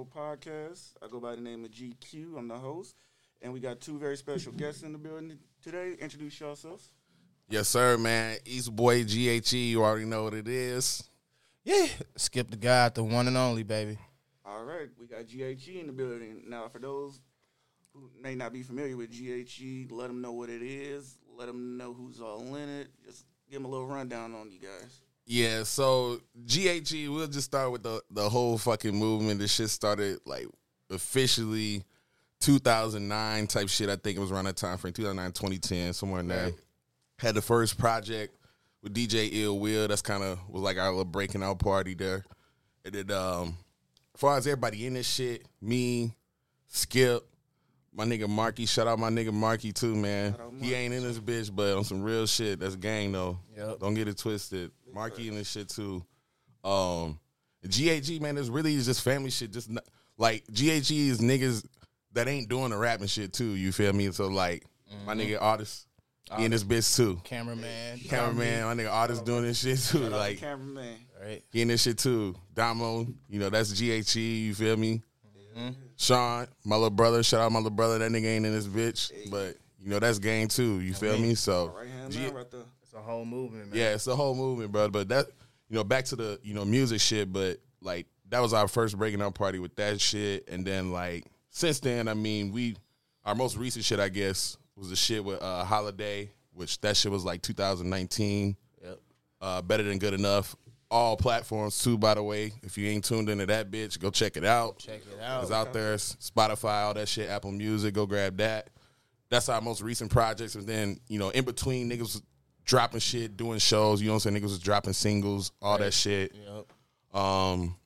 Convo podcast. I go by the name of GQ. I'm the host, and we got two very special guests in the building today. Introduce yourselves. Yes, sir, man. East Boy GHE, you already know what it is. Yeah, skip the God, the one and only, baby. All right, we got GHE in the building. Now, for those who may not be familiar with GHE, let them know what it is. Let them know who's all in it. Just give them a little rundown on you guys. Yeah, so GHE, we'll just start with the the whole fucking movement. This shit started like officially 2009 type shit. I think it was around that time frame, 2009, 2010, somewhere in there. Right. Had the first project with DJ Ill Will. That's kind of was like our little breaking out party there. And then, um, as far as everybody in this shit, me, Skip, my nigga Marky. Shout out my nigga Marky too, man. He ain't in this bitch, but on some real shit. That's gang though. Yep. Don't get it twisted. Marky and this shit too. Um, GHE man, this really is just family shit. Just not, like GHE is niggas that ain't doing the rapping shit too. You feel me? So like my nigga artist, he in this bitch too. Cameraman, Cameraman, my nigga artist doing this shit too. Shout Like cameraman. right? he in this shit too. Damo, you know that's GHE. You feel me? Sean, my little brother. Shout out my little brother. That nigga ain't in this bitch, but you know that's game too. You feel me? So Right hand G- right there. It's a whole movement, man. yeah, it's the whole movement, bro. But that, you know, back to the you know music shit. But like that was our first breaking up party with that shit, and then like since then, I mean, we our most recent shit, I guess, was the shit with uh, Holiday, which that shit was like 2019. Yep. Uh, better than good enough. All platforms too, by the way. If you ain't tuned into that bitch, go check it out. Check it out. It's out there. Spotify, all that shit, Apple Music, go grab that. That's our most recent projects. And then, you know, in between niggas was dropping shit, doing shows, you know what I'm saying? Niggas was dropping singles, all that shit. Yep. Um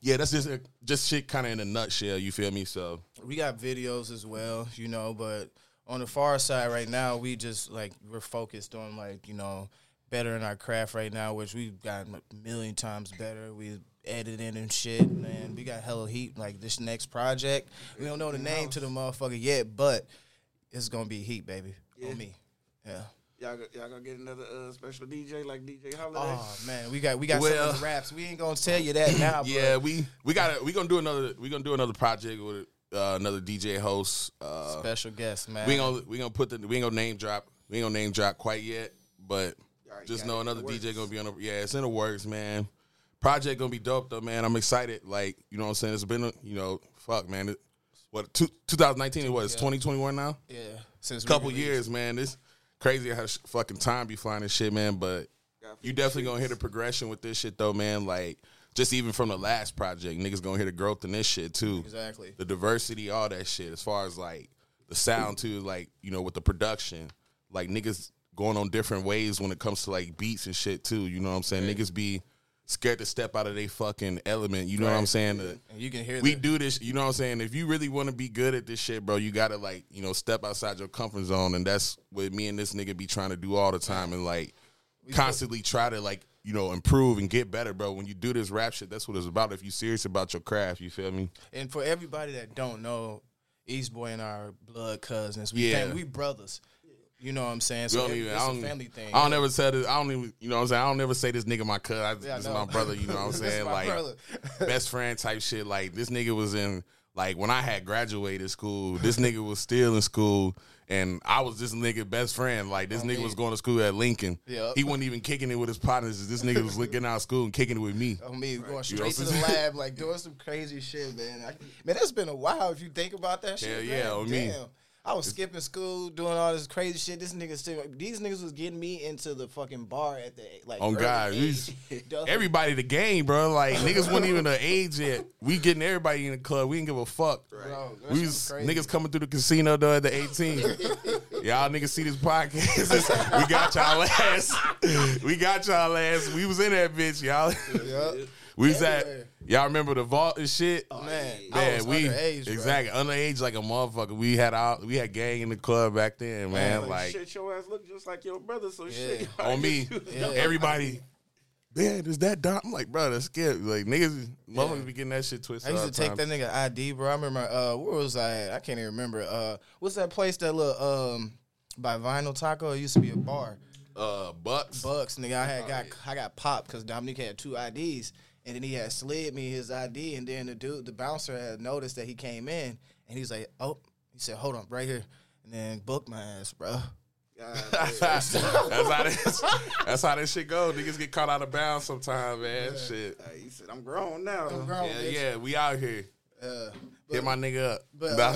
yeah, that's just just shit kind of in a nutshell, you feel me? So We got videos as well, you know, but on the far side right now, we just like we're focused on like, you know, better in our craft right now, which we've gotten a million times better. We editing and shit, man. We got hella heat. Like this next project, we don't know the name to the motherfucker yet, but it's gonna be heat, baby. Yeah. On me. Yeah. Y'all, y'all gonna get another uh, special DJ like DJ Holiday? Oh man, we got we got Well- some of the raps. We ain't gonna tell you that now. yeah, but we we got to we going to do another we going to do another project with uh, another DJ host. Uh special guest, man. we ain't gonna we gonna put the we ain't gonna name drop. We ain't gonna name drop quite yet, but Alright, just know another DJ gonna be on the yeah, it's in the works, man. Project gonna be dope though, man. I'm excited. Like you know what I'm saying. It's been a, you know fuck man. It, what two, 2019 it was 2021 now. yeah, since we Couple years, man. This crazy how sh- fucking time be flying and shit, man. But you definitely gonna hit a progression with this shit though, man. Like just even from the last project, niggas gonna hit a growth in this shit too Exactly. the diversity, all that shit. As far as like the sound too, like you know with the production, like niggas going on different ways when it comes to like beats and shit too. You know what I'm saying? Niggas be scared to step out of their fucking element. You know what I'm saying? The- And uh, you can hear we the, do this. You know what I'm saying? If you really want to be good at this shit, bro, you gotta like you know step outside your comfort zone, and that's what me and this nigga be trying to do all the time, and like constantly try to like you know improve and get better, bro. When you do this rap shit, that's what it's about. If you serious about your craft, you feel me? And for everybody that don't know, East Boy and our blood cousins. We Yeah. fam- we brothers. You know what I'm saying? So it- even. it's I a don't, family thing. I don't ever say this. I don't even. You know what I'm saying? I don't never say this nigga my cuz. I, Yeah, this is my brother. You know what I'm saying? like best friend type shit. Like this nigga was in. Like when I had graduated school, this nigga was still in school, and I was this nigga best friend. Like this nigga was going to school at Lincoln. Yup. He wasn't even kicking it with his partners. This nigga was getting out of school and kicking it with me. Oh me going You know straight to the lab, like doing some crazy shit, man. I, man, that's been a while if you think about that shit. Hell man. yeah, me. Damn. I was skipping school, doing all this crazy shit. This nigga still, these niggas was getting me into the fucking bar at the like. Oh God, we Everybody the game, bro. Like niggas wasn't even the age yet. We getting everybody in the club. We didn't give a fuck. Bro, We was crazy. niggas coming through the casino though at the 18. y'all niggas see this podcast. we got y'all ass. We got y'all ass. We was in that bitch, y'all. Yup. We was at y'all remember the vault and shit? Oh, man, I Man, was we underage, bro. exactly underage like a motherfucker. We had our we had gang in the club back then, man. Like, Like shit, your ass look just like your brother, so Yeah. shit. on me, Yeah. everybody. Man, is that Dom? I'm like, bro, that's scary. Like niggas, motherfuckers be getting that shit twisted. I used to the take time. that nigga ID, bro. I remember uh where was I at? I can't even remember. Uh what's that place that little um by Vinyl Taco? It used to be a bar. uh Bucks. Bucks, nigga. I had got I got popped because Dominique had two IDs. And then he had slid me his ID, and then the dude, the bouncer, had noticed that he came in, and he's like, "Oh," he said, "Hold on, right here," and then booked my ass, bro. God, that's how this, that's how this shit go. Niggas get caught out of bounds sometimes, man. Shit. Hey, he said, "I'm grown now." I'm grown, Yeah, bitch. yeah, we out here. Uh, Hit my nigga up. But, Nah.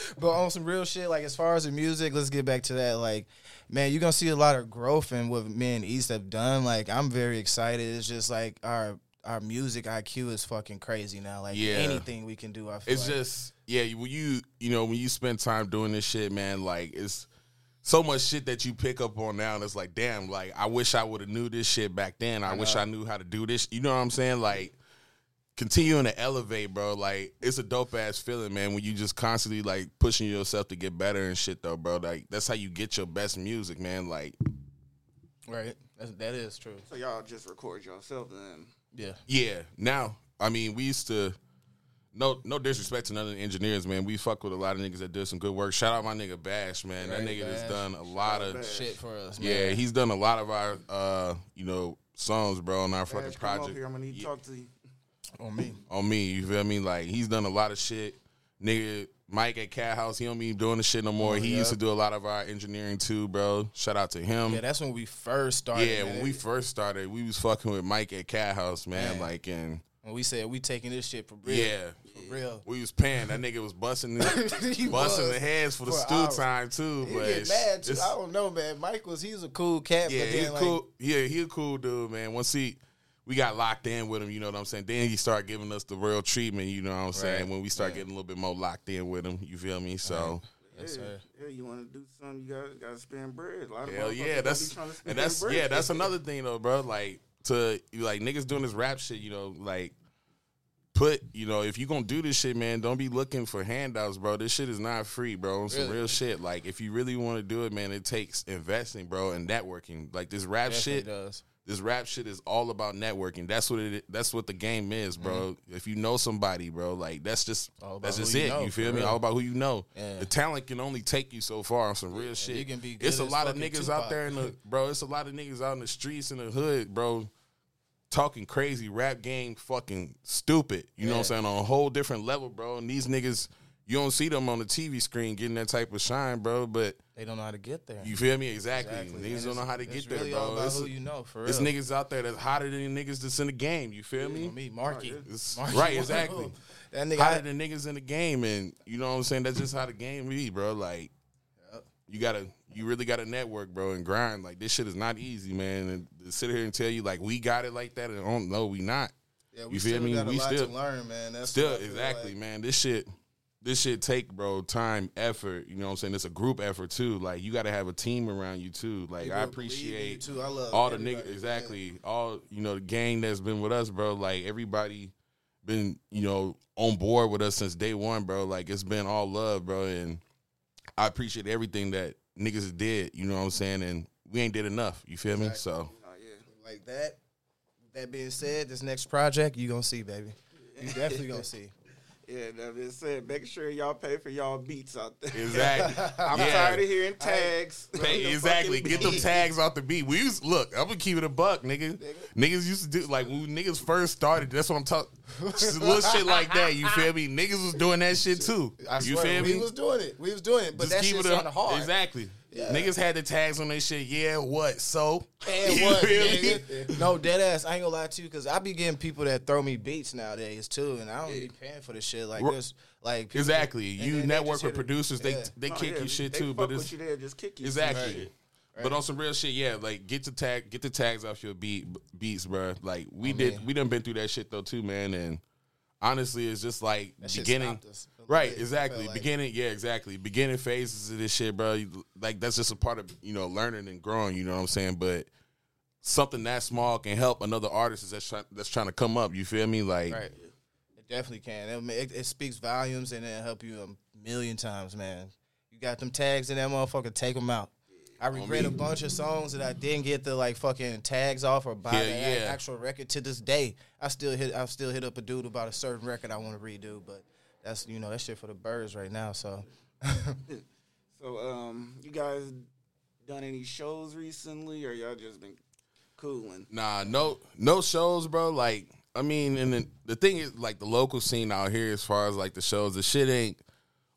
but on some real shit, like as far as the music, let's get back to that. Like, man, you're gonna see a lot of growth in what me and East have done. Like, I'm very excited. It's just like our our music IQ is fucking crazy now. Like Yeah. anything we can do, I feel it's like. just yeah when you you know when you spend time doing this shit man like it's so much shit that you pick up on now and it's like damn like i wish i would have knew this shit back then i, wish i knew how to do this you know what i'm saying like continuing to elevate bro like it's a dope ass feeling man when you just constantly like pushing yourself to get better and shit though bro like that's how you get your best music man like right. That's, that is true. So y'all just record yourself then. Yeah. Yeah. Now, I mean, we used to. No, no disrespect to none of the engineers, man. We fuck with a lot of niggas that did some good work. Shout out my nigga Bash, man. that Right, nigga has done a lot of. Bash. Shit for us, man. Yeah, he's done a lot of our, uh, you know, songs, bro, on our fucking Bash, come up project here. I'm gonna need to Yeah. talk to you. on me. on me. You feel me? Like he's done a lot of shit. Nigga, Mike at Cat House, he don't be doing the shit no more. Oh, he yeah. used to do a lot of our engineering too, bro. Shout out to him. Yeah, that's when we first started. Yeah, man. when we first started, we was fucking with Mike at Cat House, man. Man. Like, and when we said we taking this shit for real. yeah, for real. we was paying. That nigga was busting, the, He busting the heads for the For stew hours. time too. He but get mad too. I don't know, man. Mike was he's a cool cat, yeah, but he then a like, cool. Yeah, he a cool dude, man. Once he. We got locked in with him, you know what I'm saying. Then he started giving us the real treatment, you know what I'm saying. When we start Yeah. getting a little bit more locked in with him, you feel me? So, Yes, yeah, sir. you want to do something? You got got to spend bread. A lot of Hell motherfuckers yeah, don't that's be trying to spend and that's bread. yeah, that's another thing though, bro. Like to like niggas doing this rap shit, you know, like put you know if you gonna do this shit, man, don't be looking for handouts, bro. This shit is not free, bro. It's some Really? real shit. Like if you really want to do it, man, it takes investing, bro, and networking. Like this rap Definitely shit, does. This rap shit is all about networking. That's what it. That's what the game is, bro. If you know somebody, bro, like that's just Mm-hmm. That's just you it. know, you feel me? real. All about who you know. Yeah. The talent can only take you so far on some real shit. you can be good it's a lot of niggas Tupac. out there in the bro. It's a lot of niggas out in the streets in the hood, bro. Talking crazy, rap game, fucking stupid. You know what I'm saying? On a whole different level, bro. And these niggas, you don't see them on the TV screen getting that type of shine, bro. But They don't know how to get there. you feel me? Exactly. Exactly. Niggas don't know how to get there, really bro. It's- who you know, for There's niggas out there that's hotter than the niggas that's in the game. You feel me? Me, Marky. Marky right, exactly. That nigga, Hotter than niggas in the game, and you know what I'm saying. That's just how the game be, bro. Like, Yep. you gotta, you really gotta network, bro, and grind. Like this shit is not easy, man. And to sit here and tell you like we got it like that, and oh, don't know we not. yeah, we you feel still me? got a We lot still- to learn, man. That's Still, what I feel exactly, like. man. This shit, this shit take, bro, time, effort. You know what I'm saying? It's a group effort too. Like you gotta have a team around you too. Like People I believe you, appreciate too. I love all the everybody, niggas man. exactly all you know the gang that's been with us bro like everybody been you know on board with us since day one bro like it's been all love bro and i appreciate everything that niggas did you know what i'm saying and we ain't did enough you feel me so Oh, yeah. Like that. That being said, this next project you gonna see, baby. You definitely gonna see. Yeah, that being said, making sure y'all pay for y'all beats out there. exactly I'm Yeah. tired of hearing tags. Pay- The exactly. fucking Get them tags off the beat. We used look. I'm gonna keep it a buck, nigga. nigga. Niggas used to do like when niggas first started. That's what I'm talking. Little shit like that. You feel me? Niggas was doing that shit too. I you swear, feel we me? We was doing it. We was doing it, but Just that keep shit it up. hard. Exactly. Yeah. Niggas had the tags on their shit. Yeah, what? So And what, feel me? nigga? No, dead ass. I ain't gonna lie to you, cause I be getting people that throw me beats nowadays too, and I don't be paying for the shit like Ru- this. Like people- Exactly. and You they network just with producers. They Yeah. they No, kick yeah, you shit they too, fuck but with it's you there, just kick you. exactly. Right. But on some real shit, yeah, like get the tag, get the tags off your beat beats, bro. Like we Oh, did, man. we done been through that shit though too, man. And honestly, it's just like That shit beginning, stopped us a little right? Exactly, like. beginning, yeah, exactly. Beginning phases of this shit, bro. You- Like that's just a part of you know learning and growing. You know what I'm saying? But something that small can help another artist that's trying that's trying to come up. You feel me? Like Right. It definitely can. It, it, speaks volumes and it'll help you a million times, man. You got them tags in that motherfucker, take them out. I regret a bunch of songs that I didn't get the like fucking tags off or buy Yeah, the yeah. actual record to this day. I still hit I still hit up a dude about a certain record I want to redo, but that's you know that shit for the birds right now. So So, um, you guys done any shows recently, or y'all just been cooling? Nah, no, no shows, bro. Like I mean, and then the thing is, like the local scene out here, as far as like the shows, the shit ain't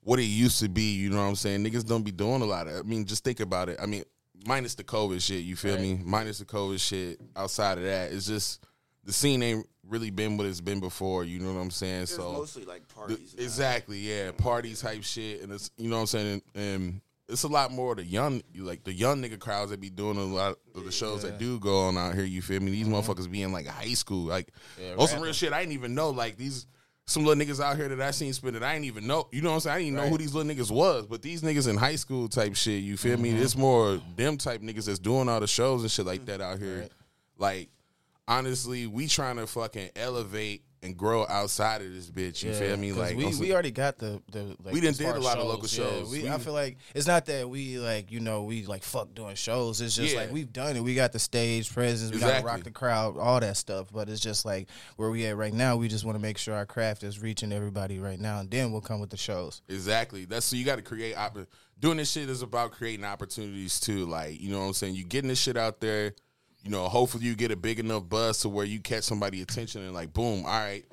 what it used to be. You know what I'm saying? Niggas don't be doing a lot of. I mean, just think about it. I mean, minus the COVID shit. You feel me? Minus the COVID shit. Outside of that, it's just the scene ain't really been what it's been before. You know what I'm saying? It's so mostly like parties. now. exactly, yeah, party type shit, and it's you know what I'm saying, and, and it's a lot more the young, like the young nigga crowds that be doing a lot of the shows that do go on out here. You feel me? These mm-hmm. motherfuckers be in like high school, like on some real shit. I didn't even know like these. Some little niggas out here that I seen spin it, I didn't even know. You know what I'm saying? I didn't even know who these little niggas was. But these niggas in high school type shit, you feel me? Mm-hmm. It's more them type niggas that's doing all the shows and shit like mm-hmm. that out here. Like, honestly, we trying to fucking elevate and grow outside of this bitch. You feel me? Like we, we already got the the like, We didn't did a lot of local shows. We, We- I feel like it's not that we like you know we like fuck doing shows. It's just Yeah. like we've done it. We got the stage presence. We got to rock the crowd, all that stuff. But it's just like where we at right now. We just want to make sure our craft is reaching everybody right now, and then we'll come with the shows. Exactly. That's so you got to create. Opp- doing this shit is about creating opportunities too. Like you know what I'm saying. You getting this shit out there. You know, hopefully you get a big enough buzz to where you catch somebody attention and like, boom, all right.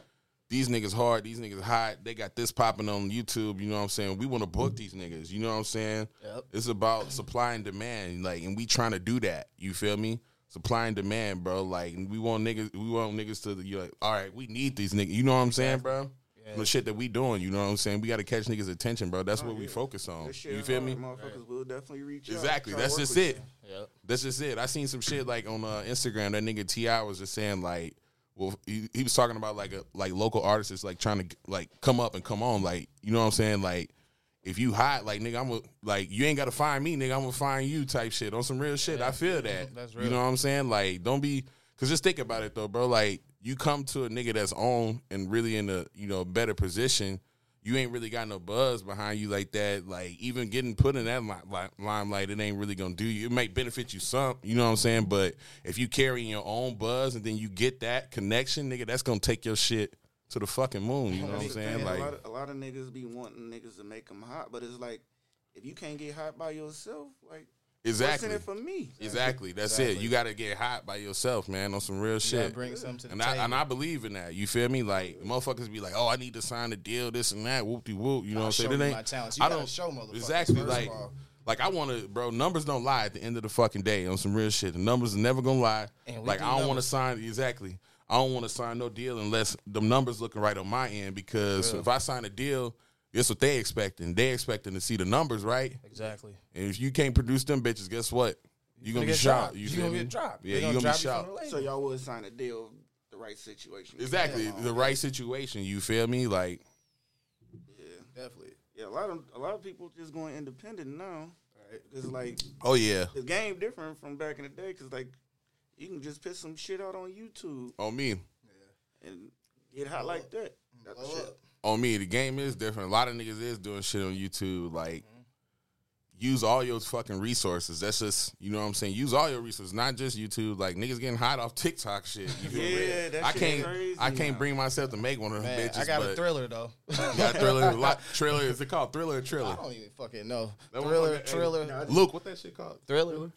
These niggas hard, these niggas hot. They got this popping on YouTube. You know what I'm saying? We want to book these niggas. You know what I'm saying? Yep. It's about supply and demand. Like, and we trying to do that. You feel me? Supply and demand, bro. Like, we want niggas. We want niggas to. You like, all right, we need these niggas. You know what I'm saying, bro? The shit that we doing. You know what I'm saying? We got to catch niggas' attention, bro. That's what we focus on. Shit You feel me? hard, Motherfuckers will definitely reach out, Exactly. That's just it. you. Yep. That's just it. I seen some shit like on uh, Instagram. That nigga T.I. was just saying like, well, he, he was talking about like a like local artists like trying to like come up and come on. Like, you know what I'm saying? Like, if you hot, like nigga, I'm gonna like you ain't gotta find me, nigga. I'm gonna find you type shit on some real shit. I feel that. That's You know what I'm saying? Like, don't be because just think about it though, bro. Like, you come to a nigga that's on and really in a you know better position. You ain't really got no buzz behind you like that. Like even getting put in that li- li- limelight, it ain't really gonna do you. It might benefit you some, you know what I'm saying. But if you carrying your own buzz and then you get that connection, nigga, that's gonna take your shit to the fucking moon. You know what I'm saying? Like a lot, of, a lot of niggas be wanting niggas to make them hot, but it's like if you can't get hot by yourself, like exactly, what's it for me? exactly. That's it. You got to get hot by yourself, man, on some real You gotta shit. bring something to the And I, table. and I believe in that. You feel me? Like motherfuckers be like, "Oh, I need to sign a deal, this and that." Whoop de whoop. You know what I'm saying? It me ain't. my talents. You I gotta don't show motherfuckers, exactly first of like. all. Like I want to, bro. Numbers don't lie at the end of the fucking day on some real shit. The numbers are never gonna lie. Like do I don't want to sign exactly. I don't want to sign no deal unless the numbers looking right on my end. Because if I sign a deal, guess what they expecting? They expecting to see the numbers, right? exactly. And if you can't produce them bitches, guess what? You're gonna be get shot. dropped. You You feel gonna me? get dropped. Yeah, They you gonna gonna be drop you shot. from the label. So y'all would sign a deal, the right situation. Exactly, the right situation. You feel me? Like Yeah, Definitely. yeah. A lot of a lot of people just going independent now. It's like Oh yeah, the game different from back in the day because like you can just put some shit out on YouTube on me, Yeah. and get hot like that. Mm, That's the shit. On me. The game is different. A lot of niggas is doing shit on YouTube. Like mm-hmm. use all your fucking resources. That's just you know what I'm saying. Use all your resources, not just YouTube. Like niggas getting hot off TikTok shit. You feel me? Yeah, that I shit can't. crazy I can't now. bring myself to make one of them Man, bitches. I got but a thriller though. You got a thriller. a lot, thriller. Is it called thriller or I don't even fucking know. That one Thriller, fucking- hey, thriller, Luke, what that shit called? thriller, thriller,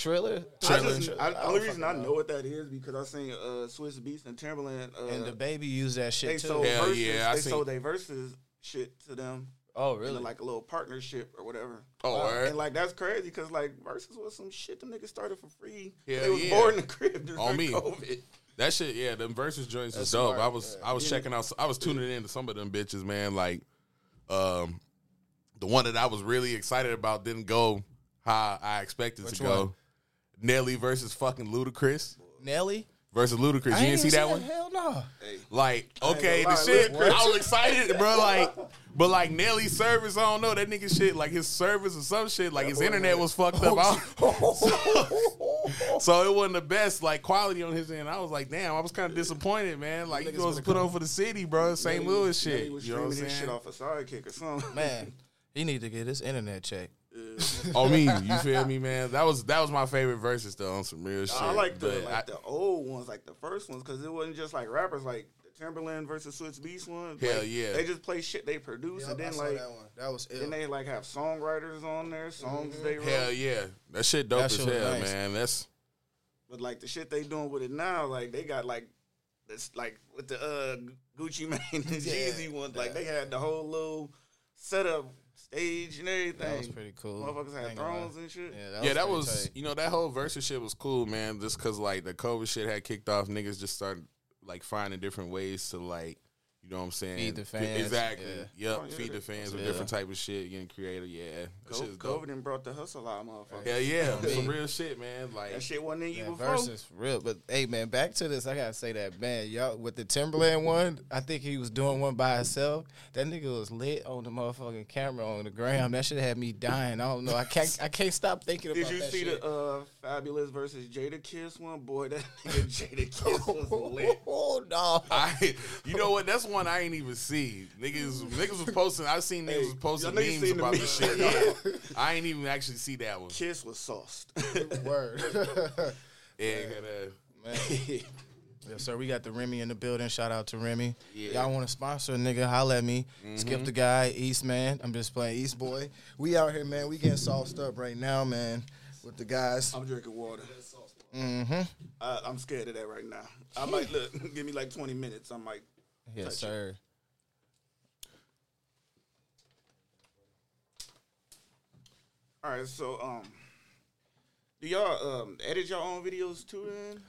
I Trailer. just, I, the only reason I know what that is because I seen uh, Swizz Beatz and Timbaland. Uh, and the baby used that they shit too. sold Hell Verzuz. yeah, I they seen- sold their Verzuz shit to them. Oh in really? like a little partnership or whatever. Oh, word. and like that's crazy because like Verzuz was some shit them niggas started for free. Hell they was yeah. born in the crib during On me. COVID. That shit, yeah, them Verzuz joints is That's dope. smart, I was I was checking out I was tuning in to some of them bitches, man. Like um the one that I was really excited about didn't go how I expected Which to go. One? Nelly versus fucking Ludacris Nelly? versus Ludacris. I You didn't see that one? Hell no. Like, okay, the shit, I was excited, bro. Like, but like Nelly's service, I don't know that nigga shit. Like his service or some shit, like his internet had- was fucked up. I- so it wasn't the best like quality on his end. I was like, damn, I was kind of disappointed, man. Like you Niggas supposed to would've put on for the city, bro. St. Louis Nelly shit. was You know what I'm his shit saying? off a sidekick or something. Man, he need to get his internet check. Oh me, you feel me, man? That was that was my favorite Verzuz though on some real shit. I like the like I- the old ones, like the first ones, because it wasn't just like rappers, like the Timbaland versus Swizz Beatz one. Hell like, yeah. they just play shit they produce, and then like that one. That was ill. then they like have songwriters on there, songs they wrote. hell yeah, that shit dope That as shit hell, nice. man. That's But like the shit they doing with it now, like they got like it's like with the uh, Gucci Mane and Yeah, Jeezy ones. Like yeah. they had the whole little setup, stage and everything. That was pretty cool. Motherfuckers had ain't gonna thrones and shit. Yeah, yeah, that was tight. you know that whole Verzuz shit was cool, man. Just cause like the COVID shit had kicked off, niggas just started like finding different ways to like, you know what I'm saying? Feed the fans, Exactly. yeah. Yep. Oh, yeah, Feed the that- fans with yeah. different type of shit, getting creative. Yeah, that Co- shit is dope. COVID done brought the hustle out, motherfucker. Yeah, yeah, Yeah. some real shit, man. Like That shit wasn't in you Yeah, before. versus for real. But hey, man, back to this. I gotta say that, man. Y'all with the Timbaland one, I think he was doing one by himself. That nigga was lit on the motherfucking camera on the gram. That shit had me dying. I don't know. I can't. I can't stop thinking about that. Did you that see shit. the uh, Fabolous versus Jadakiss one? Boy, that nigga Jada Kiss was lit. oh no. I, you know what? That's one I ain't even see. Niggas, niggas was posting. I seen niggas Hey, was posting y'all niggas memes seen the about meme? this shit. Yeah, I ain't even actually see that one. Kiss was sauced. Word. Yeah, gotta- Man. Yes, sir. We got the Remy in the building. Shout out to Remy. Yeah. Y'all want to sponsor a nigga? Holla at me. Skip the guy, East man. I'm just playing East boy. We out here, man. We getting sauced up right now, man, with the guys. I'm drinking water. Mm-hmm. I, I'm scared of that right now. I might look. Give me like 20 minutes. I might. Yes, Touch it. sir. All right. So um, do y'all um edit your own videos too? Then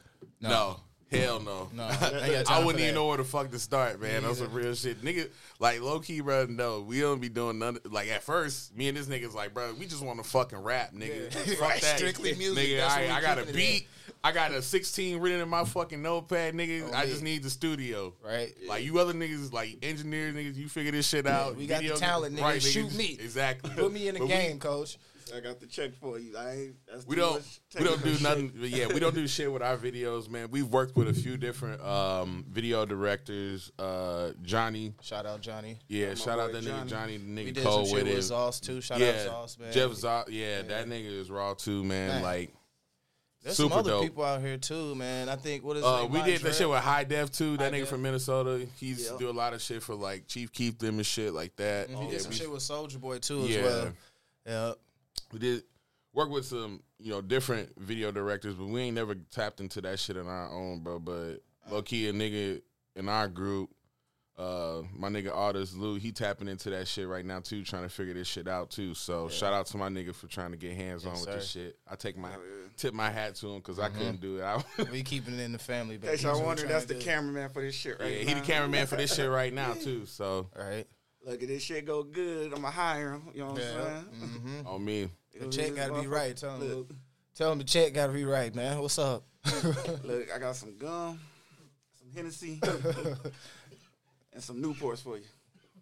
no. Hell no. No, I ain't got time I wouldn't even know where the fuck to start, man. That's some real shit. Nigga, like low key, bro, no. We don't be doing none like at first, me and this nigga's like, bro, we just want to fucking rap, nigga. Yeah. Fuck Right, that. strictly music, Nigga, that's I, I got a keeping it at. beat. I got a 16 written in my fucking notepad, nigga. Oh, I just need the studio. Right. Like you other niggas, like engineers, niggas, you figure this shit out. we got the talent, nigga. Right, Shoot me. Exactly. Put me in the But we- game, coach. I got the check for you. I ain't. That's we don't we don't do technical nothing but yeah we don't do shit with our videos man we've worked with a few different um video directors uh johnny Shout out Johnny. yeah my shout out boy that nigga johnny the We did Cole some with shit with it Sauce too. Shout yeah out Sauce, man. jeff Zot, yeah, that nigga is raw too man, Man. like There's super some other dope. people out here too, man. I think what is uh, his we did that shit with High Def too. That High nigga Def. from Minnesota. He's Yeah. do a lot of shit for like Chief Keef them and shit like that. He Yeah, did some we- shit with Soulja Boy too Yeah. as well. Yeah. We did work with some you know different video directors, but we ain't never tapped into that shit on our own, bro. But low key, a nigga in our group, uh, my nigga Artist Lou, he tapping into that shit right now too, trying to figure this shit out too. So shout out to my nigga for trying to get hands on Yes, with this shit. I take my tip my hat to him because I couldn't do it. I, We keeping it in the family, In baby. case y'all That's wondering, that's the cameraman for this shit right? yeah, right he the cameraman for this shit right now too. So All right. Look, if this shit go good, I'ma hire him. You know what I'm saying? Mm-hmm. on me, The check gotta be right. Tell him, Look, tell him the check gotta be right, man. What's up? look, I got some gum, some Hennessy, and some Newports for you.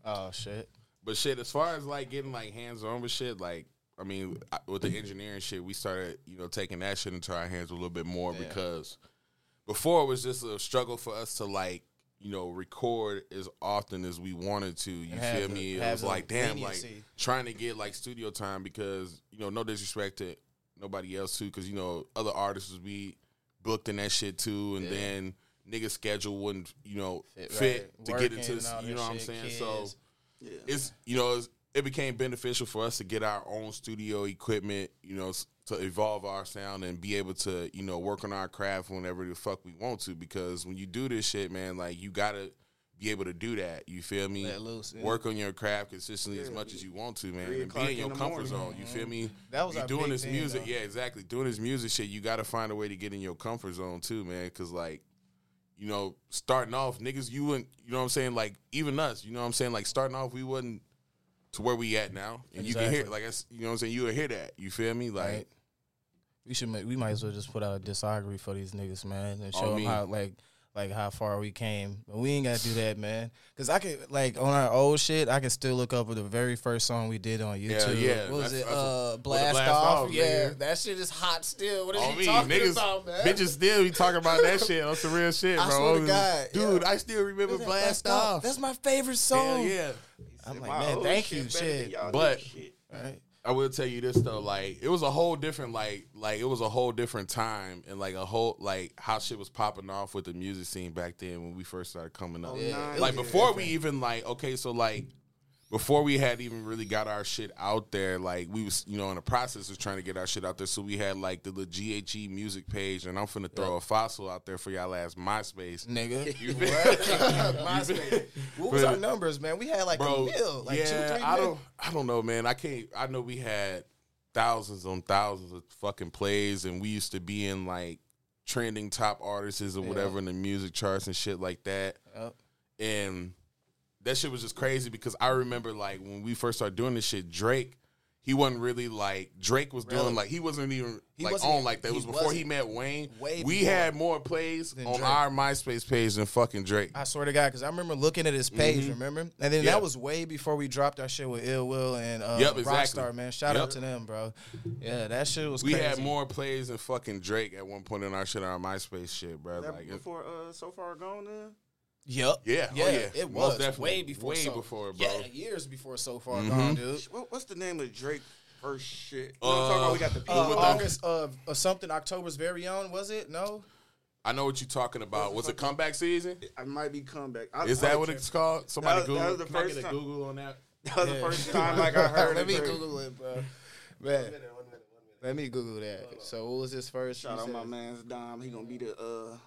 oh shit. But shit, as far as like getting like hands on with shit, like I mean, with the engineering shit, we started you know taking that shit into our hands a little bit more Yeah. because before it was just a struggle for us to like you know record as often as we wanted to. You And have feel the- me? It was like damn, leniency. like trying to get like studio time because you know no disrespect to nobody else too, because you know other artists would be booked in that shit too, and Yeah. then nigga schedule wouldn't you know Fit, fit, right. to get into this, you know what I'm shit, saying? So. Yeah. it's you know it's, it became beneficial for us to get our own studio equipment you know to evolve our sound and be able to you know work on our craft whenever the fuck we want to because when you do this shit man like you gotta be able to do that you feel me Let loose, yeah. work on your craft consistently as Yeah. much as you want to man Three and be in your in comfort morning. zone you feel me That was you our doing big this thing, music though. yeah exactly doing this music shit you gotta find a way to get in your comfort zone too man because like you know, starting off, niggas, you wouldn't, you know what I'm saying? Like, even us, you know what I'm saying? Like, starting off, we wasn't to where we at now. And you can hear, like, I you know what I'm saying? You will hear that. You feel me? Like, Right. We should make, we might as well just put out a discography for these niggas, man, and show them me. how like like how far we came. But we ain't gotta do that, man. Cause I could like on our old shit, I can still look up with the very first song we did on YouTube. yeah, What was that's- it? that's a- uh, blast, Blast off. Off, yeah, nigga. that shit is hot still. What is on you me, talking niggas, about, man? bitches still be talking about that shit. on some real shit, bro. I swear to God, Dude, yeah. I still remember That's Blast Off. That's my favorite Hell song. yeah. I'm like, man, thank you, shit. y'all But- shit. Right. I will tell you this though, like it was a whole different like like it was a whole different time and like a whole like how shit was popping off with the music scene back then when we first started coming up. Oh, Yeah. like before different. we even like okay, so like before we had even really got our shit out there, like we was, you know, in the process of trying to get our shit out there. So we had like the, the GHE music page, and I'm finna throw a fossil out there for y'all ass MySpace. Nigga, You? MySpace. What was But- our numbers, man? We had like Bro, a mil, like yeah, two, three I mil. don't, I don't know, man. I can't. I know we had thousands on thousands of fucking plays, and we used to be in like trending top artists or whatever in the music charts and shit like that. Yep. and that shit was just crazy because I remember like when we first started doing this shit, Drake, he wasn't really like Drake was Really? doing like he wasn't even He like wasn't on even- like that. It was before he met Wayne. Way we had more plays on Drake. our MySpace page than fucking Drake. I swear to God, because I remember looking at his page, remember? And then Mm-hmm. That was way before we dropped our shit with Ill Will and uh, Yep, exactly. Rockstar, man. Shout Yep. out to them, bro. Yeah, that shit was we crazy. had more plays than fucking Drake at one point in our shit on our MySpace shit, bro. That Like, before uh, so far gone then. Yep. Yeah, oh, Yeah, yeah. it was definitely. way before. Way so, before, bro. Yeah, years before so far Mhm. gone, dude. What, what's the name of Drake first shit? You know what I'm talking about? We got the Uh, P with the- August of uh, something October's very own was it? No. I know what you're talking about. Was it comeback season? I might be comeback. I, Is I that what check. it's called? Somebody That was- Google. that was the Can I first get a time. Google on that? That was the first time like I heard. Let me Drake. Google it, bro. Man. Let me Google that. So what was his first? Shout You out my man's Dom. He gonna be the uh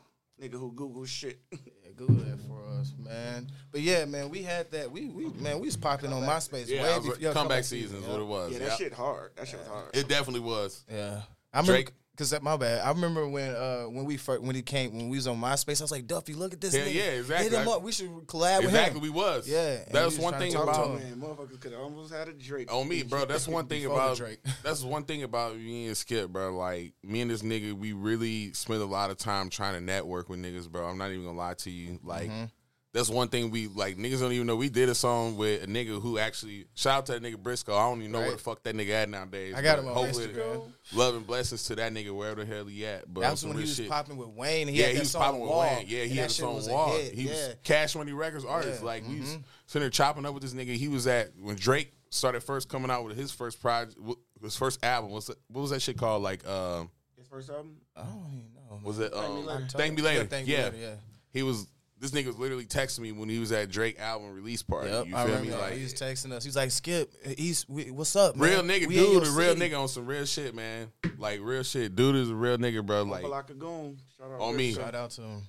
nigga who Google shit. Yeah, Google that for us, man. But yeah, man, we had that. We we man, we was popping on MySpace Yeah, way was- before yeah, comeback season is yeah. what it was. yeah, that yeah. shit hard. That shit was hard. It definitely was. Yeah, I remember Drake. Because that my bad. I remember when uh when we first when he came when we was on MySpace. I was like, Duffy, look at this. Yeah, nigga. yeah, exactly. Hit him up. We should collab with Exactly, we was. Yeah, and we that's was one thing talk to about him. Man, motherfuckers could almost had a Drake. on me, bro. That's one thing about Drake. that's one thing about me and Skip, bro. Like me and this nigga, we really spend a lot of time trying to network with niggas, bro. I'm not even gonna lie to you. Like Mm-hmm. That's one thing we like. Niggas don't even know we did a song with a nigga who actually shout out to that nigga Briscoe. I don't even know where the fuck that nigga at nowadays. I got but him on hopefully- Instagram. Love and blessings to that nigga wherever the hell he at. But That was when he was shit. popping with Wayne. He yeah, had he that was song popping with Wall, Wayne. Yeah, he that had a shit song was Wall. hit. He was. Cash Money Records artist. Yeah, Like we was mhm. sitting there chopping up with this nigga. He was at when Drake started first coming out with his first project, his first album. What's that, what was that shit called? Like, um, His first album. I don't even know. was it? Me Um, Later. Thank Me Later. Yeah, Thank Me. Later, yeah. He was. This nigga was literally texting me when he was at Drake album release party. Yep, you I feel me? that. Like he was texting us. He's like, Skip, he's we, what's up, man? real nigga, We in dude, a real city." nigga on some real shit, man. Like real shit. Dude is a real nigga, bro. Like, Like like a goon. Shout out On Rip me. Shout out to him.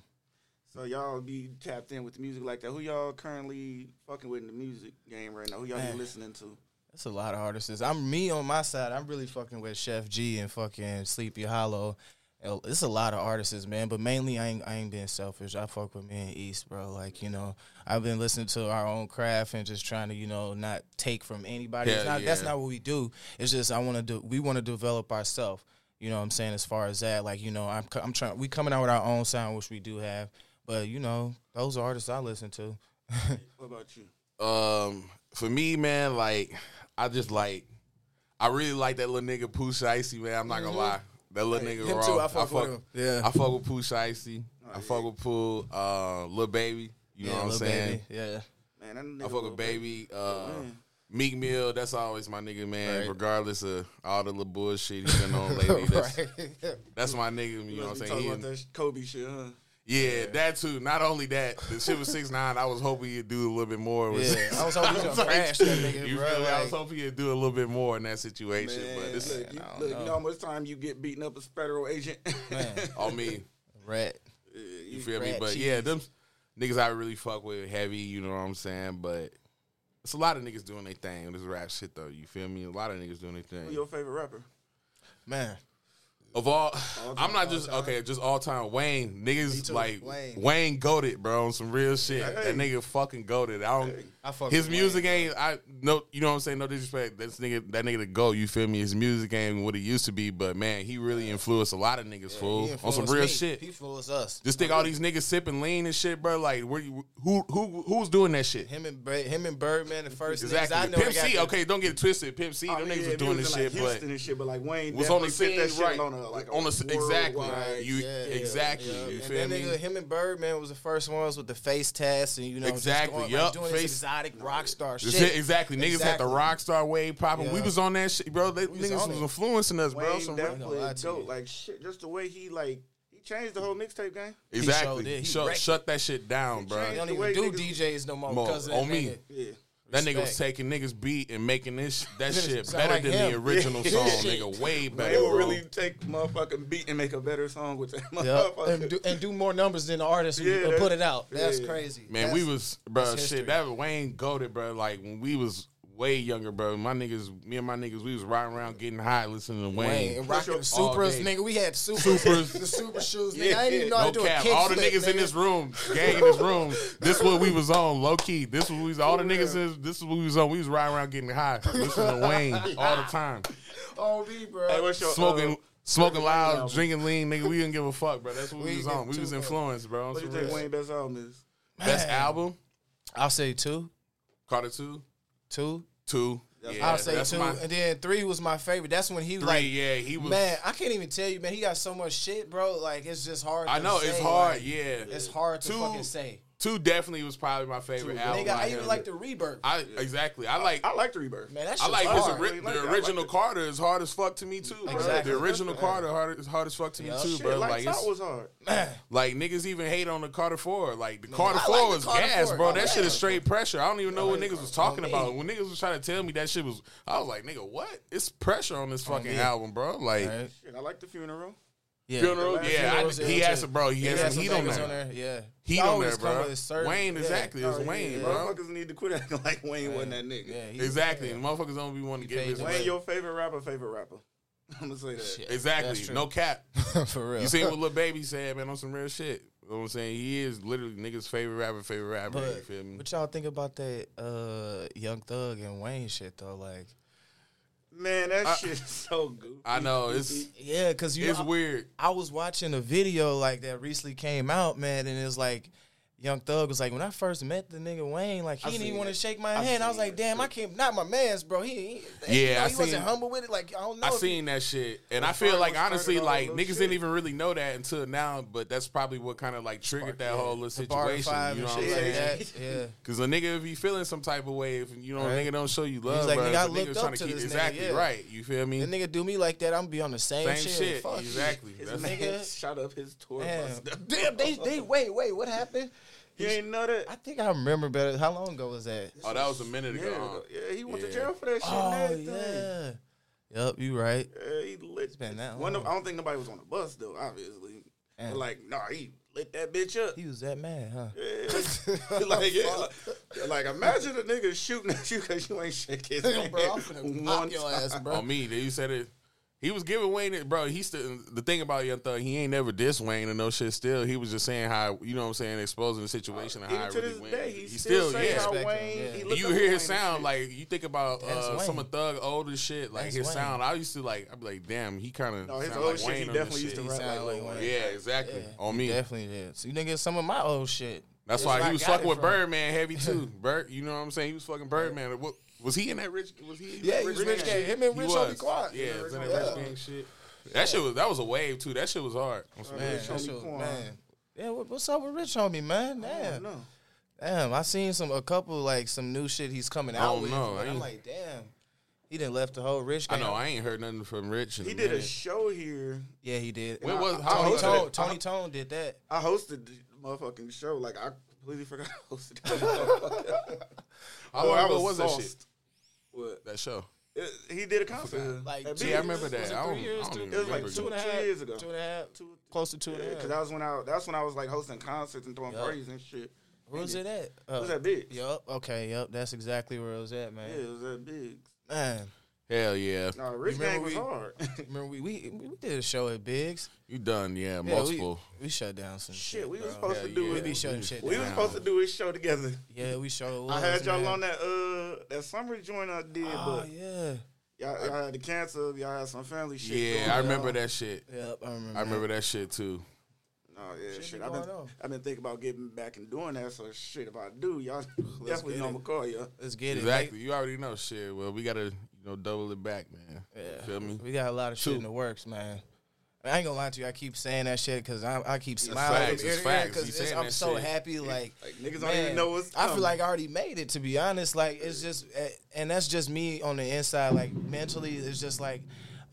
So y'all be tapped in with the music like that. Who y'all currently fucking with in the music game right now? Who y'all Man. be listening to? That's a lot of artists. I'm me on my side. I'm really fucking with Chef G and fucking Sleepy Hallow. It's a lot of artists, man. But mainly, I ain't I ain't being selfish. I fuck with me and East, bro. Like you know, I've been listening to our own craft and just trying to you know not take from anybody. It's Yeah, not, That's not what we do. It's just I want to do. We want to develop ourselves. You know what I'm saying? As far as that, like you know, I'm I'm trying. We coming out with our own sound, which we do have. But you know, those artists I listen to. What about you? Um, for me, man, like I just like I really like that little nigga Pooh Icy, man. I'm not gonna lie. That little nigga. Him raw. too, I fuck with him. Yeah. I fuck with Pooh Icy. I fuck with Pooh, uh, little baby. You know what I'm saying? Baby. Yeah. Man, that nigga I fuck with baby. Uh, man. Meek Mill, that's always my nigga, man. Right. Regardless of all the little bullshit he's been on lately, that's, right. that's my nigga. You know what I'm Must be saying? talking He- about that Kobe shit, huh? Yeah, that too. Not only that, the shit was six nine. I was hoping you'd do a little bit more. with- Yeah, I was hoping you gonna crash that nigga, You bro. feel me? I was like- hoping he'd do a little bit more in that situation, Man, but this look, you, I don't you know. know how much time you get beaten up as federal agent? Man. on me. Rat. You feel me? But cheese. yeah, them niggas I really fuck with heavy. You know what I'm saying? But it's a lot of niggas doing their thing. This rap shit though. You feel me? A lot of niggas doing their Who thing. your favorite rapper? Man. Of all, All I'm not all just time. okay. Just all time. Wayne niggas like Wayne. Wayne. goaded, bro. On some real shit. Hey. That nigga fucking goaded. I don't. I fuck His music Wayne. ain't I no you know what I'm saying? No disrespect that's nigga that nigga the go you feel me? His music ain't what it used to be but man he really influenced a lot of niggas fool on some real me. shit. He influenced us. just think all these niggas sipping lean and shit bro like where you, who who who's doing that shit? Him and Bra- him and Birdman, the first exactly niggas. I know. Pimp that got C okay don't get it twisted. Pimp C Oh, them yeah, niggas yeah, was doing this in, shit like, but Houston and shit, but like Wayne was on the definitely put scene that right. on a like a on the exactly. worldwide- you Yeah, exactly yeah. you And feel me? nigga, him and Birdman was the first ones with the face test and you know Exactly, going, yup, doing this face- exotic rock star shit. it, exactly. Niggas had the Exactly. rock star wave popping. We was on that shit, bro. They, was niggas on was it. influencing us, bro. Wayne Some definitely dope. Like shit, just the way he like he changed the whole mixtape game. He Exactly. sure. He Shut, shut that shit down, bro. They don't the even way do DJs no more Mo- because of on that me. Yeah, That nigga was taking niggas beat and making this that shit Sound better like than him. the original Yeah. song, nigga. Way Man, better, they will bro. really take motherfucking beat and make a better song with that Yep. motherfucker. and, do, and do more numbers than the artist who Yeah, uh, put it out. yeah. That's crazy. Man, That's- we was bro, that's shit. history. That Wayne goaded, bro. Like when we was way younger, bro. My niggas, me and my niggas, we was riding around getting high, listening to Wayne. Wayne and rocking the All Supras, day. nigga. We had Supras, Supras. the Super shoes. Yeah, nigga. I didn't even know how No to do a cap. kick All the flip, niggas in this room, gang in this room. This what we was on, low key. This what we was. All the niggas is. This is what we was on. We was riding around getting high, listening to Wayne all the time, Oh, me, bro. Hey, what's your, smoking, uh, smoking loud, album? drinking lean, nigga. We didn't give a fuck, bro. That's what we, We was on. We was two fuck. influenced, bro. what do you think Wayne best album is? Best Man. album, I'll say two, Carter two, two. two. Yeah, I'll say two, my- and then three was my favorite. That's when he was Three, like, yeah, he was. man, I can't even tell you, man. He got so much shit, bro. Like it's just hard. I to know say, it's hard. like, yeah, it's hard to Two- fucking say. Two definitely was probably my favorite Two, album. Nigga, I by even like the rebirth. I exactly. I like. I like the Rebirth. man, that I like hard. his ori- Really like the it. Original like. Carter is hard as fuck to me too. Bro. Exactly. The original Carter hard is hard as fuck to me Yup. too, Shit, bro. like, Like that it's was hard. like niggas even hate on the Carter Four. Like the Carter I Four like the was Carter gas, 4. bro. I That shit is straight pressure. I don't even know what niggas was talking about. When niggas was trying to tell me that shit was, I was like, nigga, what? It's pressure on this fucking album, bro. Like Shit, I like the funeral. Yeah. funeral, The yeah. I, Funeral's he ill, had too. some, bro. He He had had some some heat on bangers there. Yeah. Heat He on always there, bro. with a certain- Wayne, yeah. exactly. It's Oh, Wayne, yeah. bro. Motherfuckers need to quit acting like Wayne wasn't that nigga. Yeah, Exactly. yeah. Motherfuckers don't be wanting to He give paid his Wayne, way. your favorite rapper, favorite rapper. I'm gonna say that. Shit. Exactly. No cap. For real. You seen what Lil Baby said, man, on some real shit. You know what I'm saying? He is literally niggas' favorite rapper, favorite rapper. you But feel me? what y'all think about that uh, Young Thug and Wayne shit though? Like, Man, that I- shit's so goofy. I know it's yeah, because you it's know, weird. I was watching a video like that recently came out, man, and it was like Young Thug was like, when I first met the nigga Wayne, like he I didn't even want to shake my I hand. I was like, that damn, I can't, not my man's, bro. He, he Yeah, you know, I he wasn't humble with it. Like I don't know. I seen that shit, and I feel like honestly, like niggas little didn't even really know that until now. But that's probably what kind of like triggered that yeah. whole little situation. You know what I'm saying? like. Yeah. Because a nigga, if he feeling some type of way, if you know, a nigga don't show you love, He's like, bro, nigga, if I a looked up to keep this nigga, exactly right. You feel me? The nigga do me like that, I'm gonna be on the same, Same shit. shit. Fuck you. Exactly. His nigga- shot up his tour bus. Damn, they, they, wait, wait, what happened? You ain't know that? I think I remember better. How long ago was that? oh, that was a minute Yeah, ago. yeah, he went Yeah. to jail for that shit. Oh, and everything. yeah. Yep, you right. Yeah, he lit. been that One of- I don't think nobody was on the bus though. Obviously, Damn. but like, nah, he lit that bitch up. He was that mad, huh? Yeah. like, yeah, like, like, imagine a nigga shooting at you because you ain't shake his hand bro, I'm finna pop your ass, bro. On me, did you said it. He was giving Wayne it, bro. He still the thing about Young Thug, he ain't never dissed Wayne and no shit. Still, he was just saying how you know what I'm saying, exposing the situation and how Even to really this went. day, he, He still, still, say yeah. how Wayne. yeah. He you hear Wayne his and sound like you think about uh, some of Thug older shit, like That's his Wayne. sound. I used to like, I'd be like, damn, he kind of No, his sound old like shit, Wayne he definitely used to shit. rap sound like like Wayne. Wayne. Yeah, exactly. Yeah. On me. Definitely did. So you niggas some of my old shit. That's That's why he was fucking with. Birdman heavy too. Bird, you know what I'm saying? He was fucking Birdman. What was he in that rich? Was he? Yeah, he was Rich Rich Gang Gang. Him and Rich was. Homie Quan. Yeah, Yeah, was in that Rich Gang shit. That shit was that was a wave too. That shit was hard. Oh, on Man, Rich that Homie shit- Quan. man. Yeah, what, what's up with Rich Homie, man? I Damn. don't know. Damn, I seen some a couple like some new shit he's coming out don't with. know. but I I'm like, damn. He didn't left the whole Rich I know. I ain't heard nothing from Rich. In He a did a show here. Yeah, he did. When I- was how Tony Tone, it. Tony Tone did that. I hosted the motherfucking show. Like I completely forgot I hosted it. How Boy, I ago was that sauced. shit? What? That show. It- he did a concert. Like, at two- See, I remember was that. it I three don't- years, I don't two- even It was like remember two, two and a two half years ago. Two and a half. Two, Close to two and a half. because that was when I that's when I was like hosting concerts and throwing Yup. parties and shit. Where was it at? It was Uh, that big. Yup. Okay. Yup. That's exactly where it was at, man. Yeah, it was that big. Man, Hell yeah. No, Rich remember Gang was we- hard. remember we, we we did a show at Biggs. You done? Yeah, Yeah, multiple. We, we shut down some shit. shit, we was supposed Hell to do yeah. We it. be shutting shit We down. was supposed to do a show together. Yeah, we showed. I had y'all on that uh that summer joint I did, Oh but yeah. y'all, y'all had to cancel. Y'all had some family shit. yeah, going I on. remember that shit. Yep, I remember. I remember that shit too. Oh yeah, Shit shit. I've been on. I've been thinking about getting back and doing that. So shit, if I do, y'all definitely get know it. I'm gonna call you. Let's get it. Exactly. You already know shit. Well, we gotta you know double it back, man. Yeah. Feel me? We got a lot of shit in the works, man. I ain't gonna lie to you. I keep saying that shit because I, I keep smiling facts, it's facts. Because saying I'm so shit. happy. Like, Like niggas don't even know what's. Coming. I feel like I already made it. To be honest, like it's just, eh, and that's just me on the inside. Like mentally, it's just like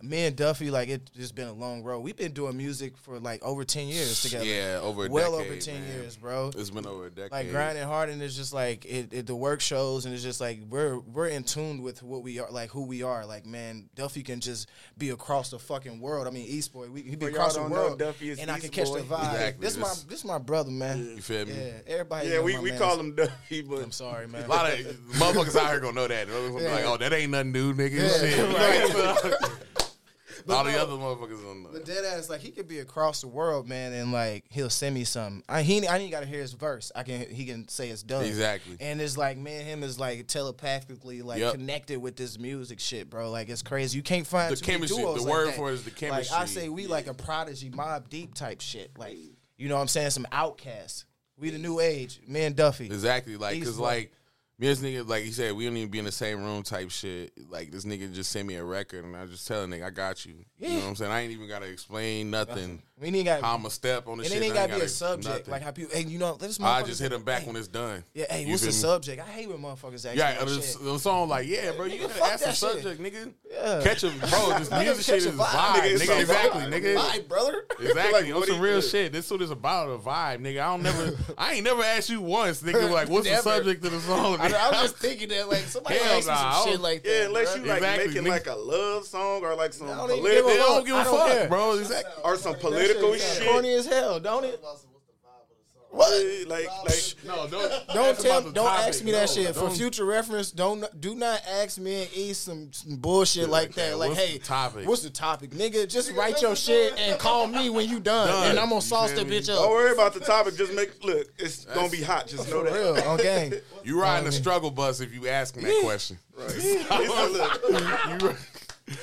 me and Duffy, like it just been a long road. We've been doing music for like over ten years together. Yeah, over a decade. well decade, over ten man. years, bro. It's been over a decade. Like grinding hard, and it's just like it, it. The work shows, and it's just like we're we're in tune with what we are, like who we are. Like man, Duffy can just be across the fucking world. I mean, East Boy, we he be y'all across the don't know, world, Duffy is and I can catch Boy. the vibe. Exactly, This my this- this my brother, man. You feel me? Yeah, everybody. Yeah, we, my we mans. call him Duffy, but I'm sorry, man. A lot of motherfuckers out here gonna know that. They're gonna like, oh, that ain't nothing new, nigga. Yeah, Shit. All the other motherfuckers don't know. But dead ass, like he could be across the world, man, and like he'll send me something. I he I ain't gotta hear his verse. I can he can say it's done. Exactly. And it's like me and him is like telepathically like Yep. connected with this music shit, bro. Like it's crazy. You can't find The too many chemistry- duos the like word that. for it is the chemistry. Like I say, we like a prodigy, Mobb Deep type shit. Like you know what I'm saying? Some outcasts. We the new age. man. Duffy. Exactly, like, cause Boy. like me this nigga, like he said, we don't even be in the same room type shit. Like this nigga just sent me a record, and I just tell a nigga, I got you. You know what I'm saying? I ain't even gotta explain nothing. We ain't got. How I'ma step on the shit. and shit. it ain't I gotta be a subject. nothing. Like how people, hey, you know, this I just hit him back hey, when it's done. Yeah, hey, You what's the subject? I hate when motherfuckers ask Yeah, the, song like, yeah, bro, you Nigga, fuck ask the subject, nigga. Yeah. Catch a bro. This music shit is a a vibe. vibe, Nigga, nigga. a Exactly, vibe. nigga. Bye, brother. Exactly, on some real shit. This what is about a vibe, nigga. I don't never, I ain't never asked you once, nigga. Like, what's the subject of the song? I, I was just thinking that like somebody Hell asked nah, some shit like that. yeah, unless bruh. you like Exactly, making like a love song or like some I don't political give They a don't fuck. give a I fuck, bro. Exactly. or some political shit shit. corny as hell, don't it? What? Like like No, don't Don't ask tell, don't topic. ask me that No, shit for future reference. Don't do not ask me and eat some, some bullshit like that. okay, Like, what's hey, the topic? What's the topic, nigga? Just write your shit and call me when you done, Done. and I'm gonna You sauce the bitch up. don't worry about the topic. Just make look. It's gonna be hot. Just know For that. real, on gang. You riding I a mean- struggle bus if you asking that question. Right. He said, look, You-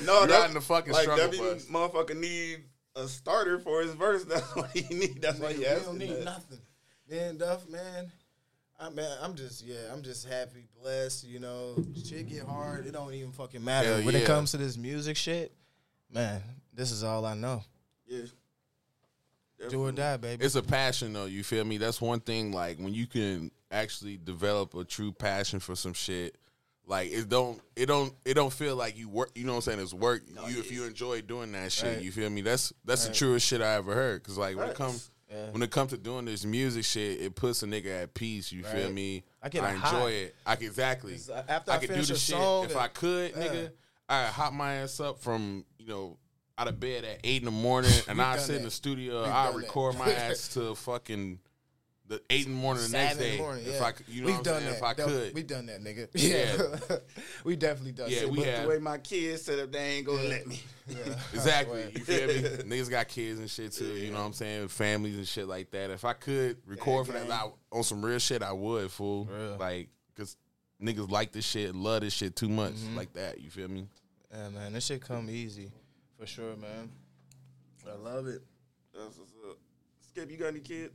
no, You that- riding the fucking like struggle that bus. motherfucker need a starter for his verse. That's what he need. That's why he We asking don't need nothing. Man, Duff, man. I man, I'm just yeah, I'm just happy, blessed. You know, shit get hard. It don't even fucking matter Hell when yeah. it comes to this music shit. Man, this is all I know. Yeah. Do or die, baby. It's a passion though, you feel me? That's one thing, like when you can actually develop a true passion for some shit. Like it don't it don't it don't feel like you work you know what I'm saying, it's work. Oh, you if you enjoy doing that shit, Right. you feel me? That's that's Right. the truest shit I ever heard. Cause like when it comes Yeah. when it comes to doing this music shit, it puts a nigga at peace, you feel me? I get a I enjoy high. it. I can exactly uh, after I could do the shit. if I could, Yeah. nigga, I hop my ass up from you know out of bed at eight in the morning, and I sit in the studio. I done that. record my ass to fucking the eight in the morning the next Seven in day. the morning, If. I, could- you know, we've done saying? that. If I Def- could, we've done that, nigga. Yeah. Yeah, we definitely done. Yeah, shit, we but- have. The way my kids set up, they ain't gonna let me. Exactly. You feel me? Niggas got kids and shit too. You know what I'm saying? Families and shit like that. If I could record for that. I, on some real shit, I would. Fool, Real. like because niggas like this shit, love this shit too much, Mm-hmm. like that. You feel me? Yeah, man, this shit come easy, for sure, man. I love it. That's what's up. Skip, you got any kids?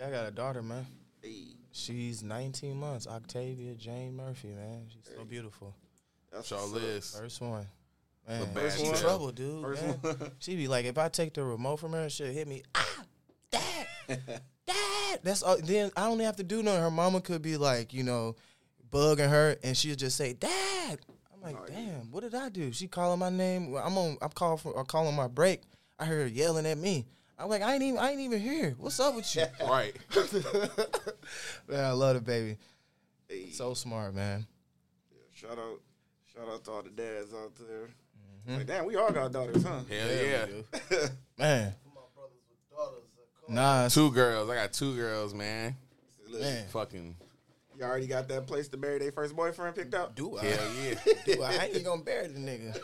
Yeah, I got a daughter, man. Hey, She's 19 months. Octavia Jane Murphy, man. She's so beautiful. that's Y'all what's up. is. First one. Man, bad she one. trouble, dude. First man. one. She be like, if I take the remote from her, she'll hit me. Ah, dad, dad. That's all. Then I don't even have to do nothing. Her mama could be like, you know, bugging her, and she'll just say, "Dad." I'm like, damn, what did I do? She calling my name. I'm on. I'm calling for. I'm calling my break. I heard her yelling at me. I'm like, I ain't even. I ain't even here. What's up with you? Right. man, I love the baby. Hey, So smart, man. shout out, shout out to all the dads out there. Mm-hmm. Like, damn, we all got daughters, huh? Hell yeah. Man. Nah, Two girls. I got two girls, man. Look, man. Fucking You already got that place to bury their first boyfriend picked out? Do I? hell yeah. Do I? I ain't gonna bury the nigga.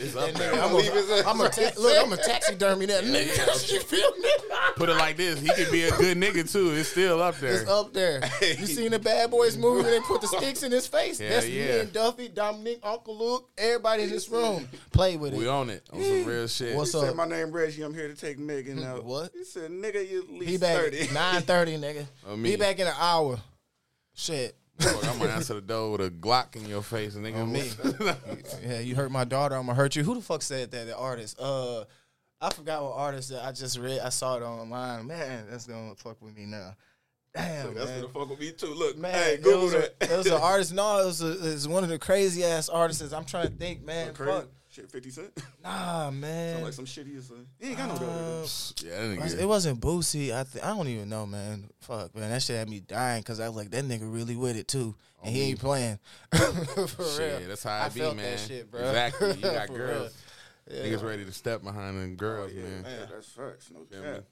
It's up there. I'm Leave his a, ass I'm a ta- look. I'm a taxidermy that nigga. you feel me? Put it like this. He could be a good nigga too. It's still up there. It's up there. You seen the Bad Boys movie? When they put the sticks in his face. Hell That's me yeah. and Duffy, Dominic, Uncle Luke, everybody in this room. Play with it. We it. on it. On some real shit. What's He said, up? my name Reggie. I'm here to take Megan out. What? He said, nigga, you at least He back 30. nine thirty, nigga. Oh, me. Be back in an hour. Shit. Fuck, I'm gonna answer the door with a Glock in your face, and nigga. On me. yeah, you hurt my daughter, I'm gonna hurt you. Who the fuck said that? The artist. Uh I forgot what artist that I just read. I saw it online. Man, that's gonna fuck with me now. Damn, That's man. gonna fuck with me too. Look, Man, hey, it Google was, a, that. it was an artist. No, it was, a, it was one of the crazy ass artists. I'm trying to think, man. Fuck. Shit, 50 Cent. Nah, man. Sound like some shit he was saying. He ain't got no daughter. Uh. Yeah, that nigga. It wasn't Boosie. I th- I don't even know, man. Fuck, man. That shit had me dying because I was like, that nigga really with it too, and he ain't playing. For Shit, real. that's how I it be, felt man. that shit, bro. Exactly. You got For real. girls. Yeah. Niggas ready to step behind them girls, yeah, man. man, that's facts. No Feel me? cap.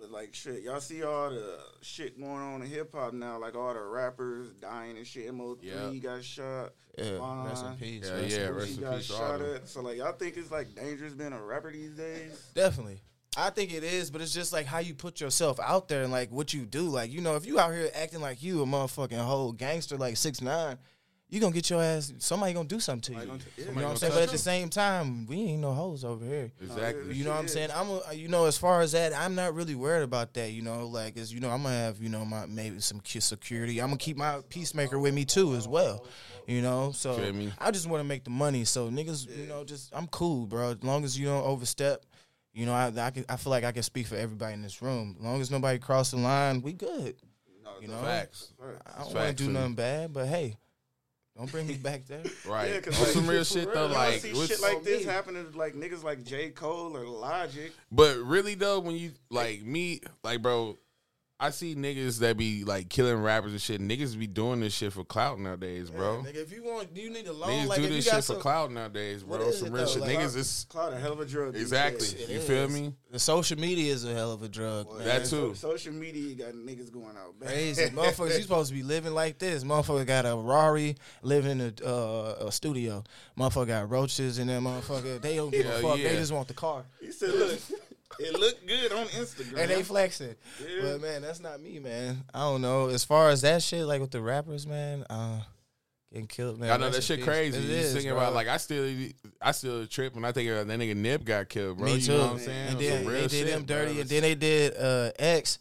But, Like shit, y'all see all the shit going on in hip hop now, like all the rappers dying and shit. Mo3 Yeah. got shot. Yeah, Von, rest in peace. Yeah, rest yeah, peace. rest in got peace all shot them. at. So like, y'all think it's like dangerous being a rapper these days? Definitely. I think it is, but it's just like how you put yourself out there and like what you do. Like, you know, if you out here acting like you a motherfucking whole gangster like six nine, you gonna get your ass somebody gonna do something to you. gonna yeah. you know what I'm saying? But at the same time, we ain't no hoes over here. Exactly. You know what I'm saying? I'm a, you know as far as that, I'm not really worried about that. You know, like as you know, I'm gonna have you know my maybe some security. I'm gonna keep my peacemaker with me too as well. You know, so I just want to make the money. So niggas, you know, just I'm cool, bro. As long as you don't overstep. You know, I I, can, I feel like I can speak for everybody in this room. As long as nobody cross the line, we good. No, You know? Facts. facts. I don't want to do nothing bad, but hey, don't bring me back there. Right. Yeah, 'cause, On like, some real shit real, though, you don't like see shit like this me. happening to like niggas like J Cole or Logic. But really though, when you like me, like bro, I see niggas that be like killing rappers and shit. Niggas be doing this shit for clout nowadays, bro. nigga, if you want, you need a loan. Niggas like do this shit some, for clout nowadays, bro. Some it, real shit. Like, niggas is Cloud a hell of a drug. exactly. days. It You is. feel me? The social media is a hell of a drug. Boy, man. That too. social media got niggas going out. bad. Crazy motherfuckers. You supposed to be living like this. Motherfucker got a Rari, living in a, uh, a studio. Motherfucker got roaches in there. Motherfucker, they don't give a Hell fuck. They just want the car, He said, "Look, it looked good on Instagram." and they flexing. Yeah. But man, that's not me, man. I don't know. As far as that shit, like with the rappers, man, uh, getting killed, man. I know that shit peace. crazy. It you is, thinking bro. about like I still I still trip when I think about that nigga Nip got killed, bro. Me you too. know what I'm saying? And Some then real they did shit, him bro. dirty, and then they did uh, X.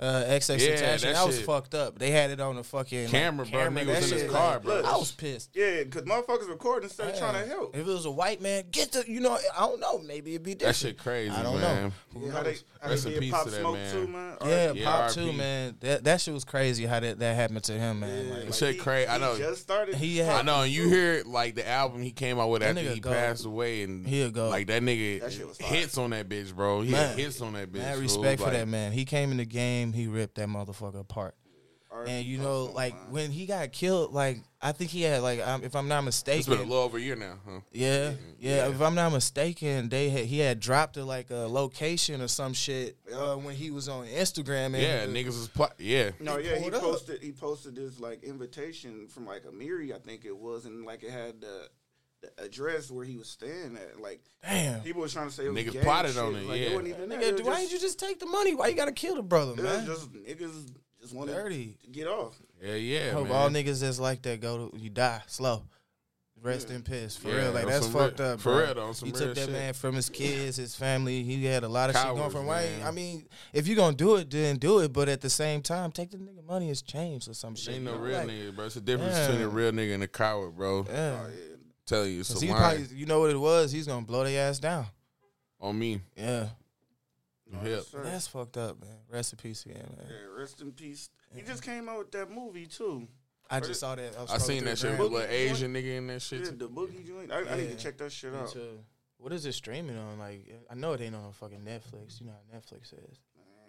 Uh, XX Yeah, Attention. that That, was fucked up. They had it on the fucking like, Camera, bro. Nigga That was in his shit, car, like, bro. I was pissed. Yeah, because motherfuckers recording instead of trying to help. If it was a white man, get the you know I don't know maybe it'd be different. That shit crazy, I don't man. know. Yeah, how they, how Rest they in peace Pop to that Smoke man. too, man. Yeah, Yeah, Pop RIP. too, man. That that shit was crazy how that, that happened to him, man. Yeah, Like, That shit crazy. I he know. Just started. He had- I know, and you hear like the album he came out with That after he go. passed away, and He'll go. like that nigga That shit was fire. hits on that bitch, bro. He hits on that bitch. Mad respect for that man. He came in the game, he ripped that motherfucker apart. And you know, like when he got killed, like I think he had like um, if I'm not mistaken, It's been a little over a year now, huh? Yeah, yeah, Yeah. If I'm not mistaken, they had, he had dropped to like a location or some shit uh, when he was on Instagram. And Yeah, niggas was pl- yeah. No, He yeah, he pulled up. posted he posted this like invitation from like Amiri, I think it was, and like it had the, the address where he was staying at. Like Damn, people was trying to say it was Niggas gang plotted shit. on it, Like, yeah. wasn't even that. nigga, It was why didn't you just take the money? Why you gotta kill the brother, It was man? just niggas just wanted Dirty. to get off. Yeah, yeah, I hope man. all niggas that's like that go to you die slow. Rest Yeah. in peace, for Yeah, real. Like that's fucked real- up. for real, on some he real took that shit. man from his kids, his family. He had a lot of shit going Cowards, from. Why? I mean, if you gonna do it, then do it. But at the same time, take the nigga money as change or some shit. Ain't no real Like, nigga, bro. It's a difference Yeah. between a real nigga and a coward, bro. Yeah. Oh, yeah. Tell you, it's Cause a he line probably, you know what it was. He's gonna blow their ass down. on me. Yeah, oh, No, Hip. yes, that's fucked up, man. Rest in peace again, man. Yeah, rest in peace. He just came out with that movie too. I just saw that. was I seen that shit the with gram. little Asian nigga in that shit. Yeah, the boogie joint. I, I need to check that shit out. too. What is it streaming on? Like, I know it ain't on fucking Netflix. You know how Netflix is.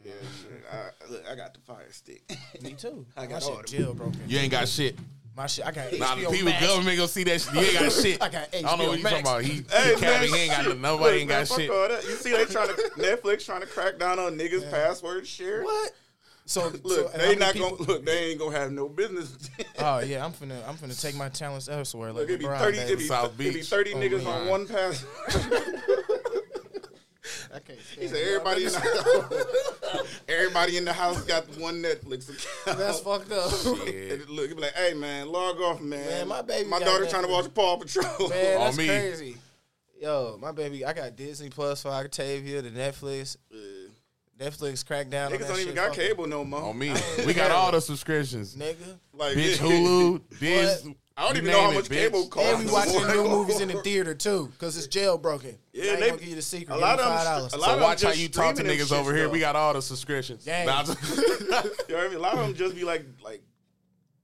Yeah, shit. I, look, I got the fire stick. Me too. I got shit all them. jailbroken. You ain't got shit. My shit. I got Nah, HBO the people Max. government gonna see that shit. You ain't got shit. I got I don't know HBO what you talking Max. about. He, Hey, he capping. man, He ain't got no, shit. nobody Look, ain't man, got fuck shit. all that. You see, they trying to Netflix trying to crack down on niggas' password share. What? So Look, so how they many not people- gonna look. They ain't gonna have no business. Oh yeah, I'm finna I'm finna take my talents elsewhere. Like look, it be LeBron, thirty. baby. It be, South it be Beach. thirty Oh, niggas man. on one pass. I can't He said it. everybody in the house, everybody in the house got one Netflix account. That's fucked up. Yeah. And look, he be like, "Hey man, log off, man. Man, my baby my got daughter Netflix. trying to watch Paw Patrol. Man, On that's me. crazy. Yo, my baby, I got Disney Plus for Octavia, the Netflix. Yeah. Netflix cracked down on Niggas that don't shit. even got Fuck it. cable no more. On me. We got all the subscriptions. nigga. Like Bitch, Hulu, Diz. I don't you even know how name it, much bitch. cable costs. And we watching new movies in the theater too, cause it's jailbroken. Yeah, I ain't they- gonna give you the secret. a lot of them five str- dollars. a lot So of them watch how you talk to niggas over here. though. We got all the subscriptions. Gang. Nah, I'm just- You know what I mean? A lot of them just be like, like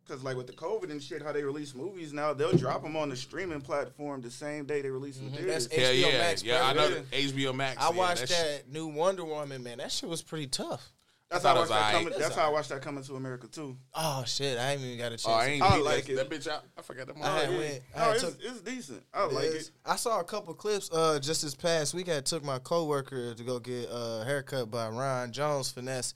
Cause like with the COVID and shit, how they release movies now, they'll drop them on the streaming platform the same day they release them. Mm-hmm. That's theaters. Hell HBO yeah, Max, yeah. I know bro. HBO Max. I yeah, watched that that, new Wonder Woman, man. That shit was pretty tough. That's how I it watched that aight. coming. It's That's how I watched that coming to America too. Oh shit, I ain't even got a chance. Oh, I ain't I like that, it. that bitch out. I forgot that. I had motherfucker. went- I Oh, had it's, took- it's decent. I like Yes. it. I saw a couple clips uh just this past week. I took my coworker to go get uh, a haircut by Ron Jones finesse.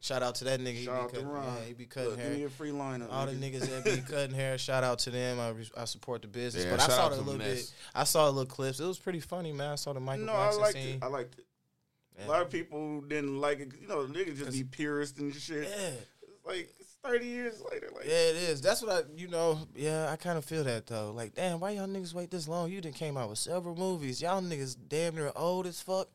Shout out to that nigga. He Shout be out to Ron. Yeah, he be cutting Look, hair. give me a free lineup. All the niggas that be cutting hair, shout out to them. I, re- I support the business. Yeah, but I shout saw out the to little Finesse. bit. I saw a little clips. It was pretty funny, man. I saw the Michael No, I Jackson liked scene. it. I liked it. Yeah. A lot of people didn't like it. You know, niggas just be purist and shit. yeah. Like it's thirty years later. Like, Yeah, it is. That's what I, you know, yeah, I kind of feel that though. Like, damn, why y'all niggas wait this long? You done came out with several movies. Y'all niggas damn near old as fuck.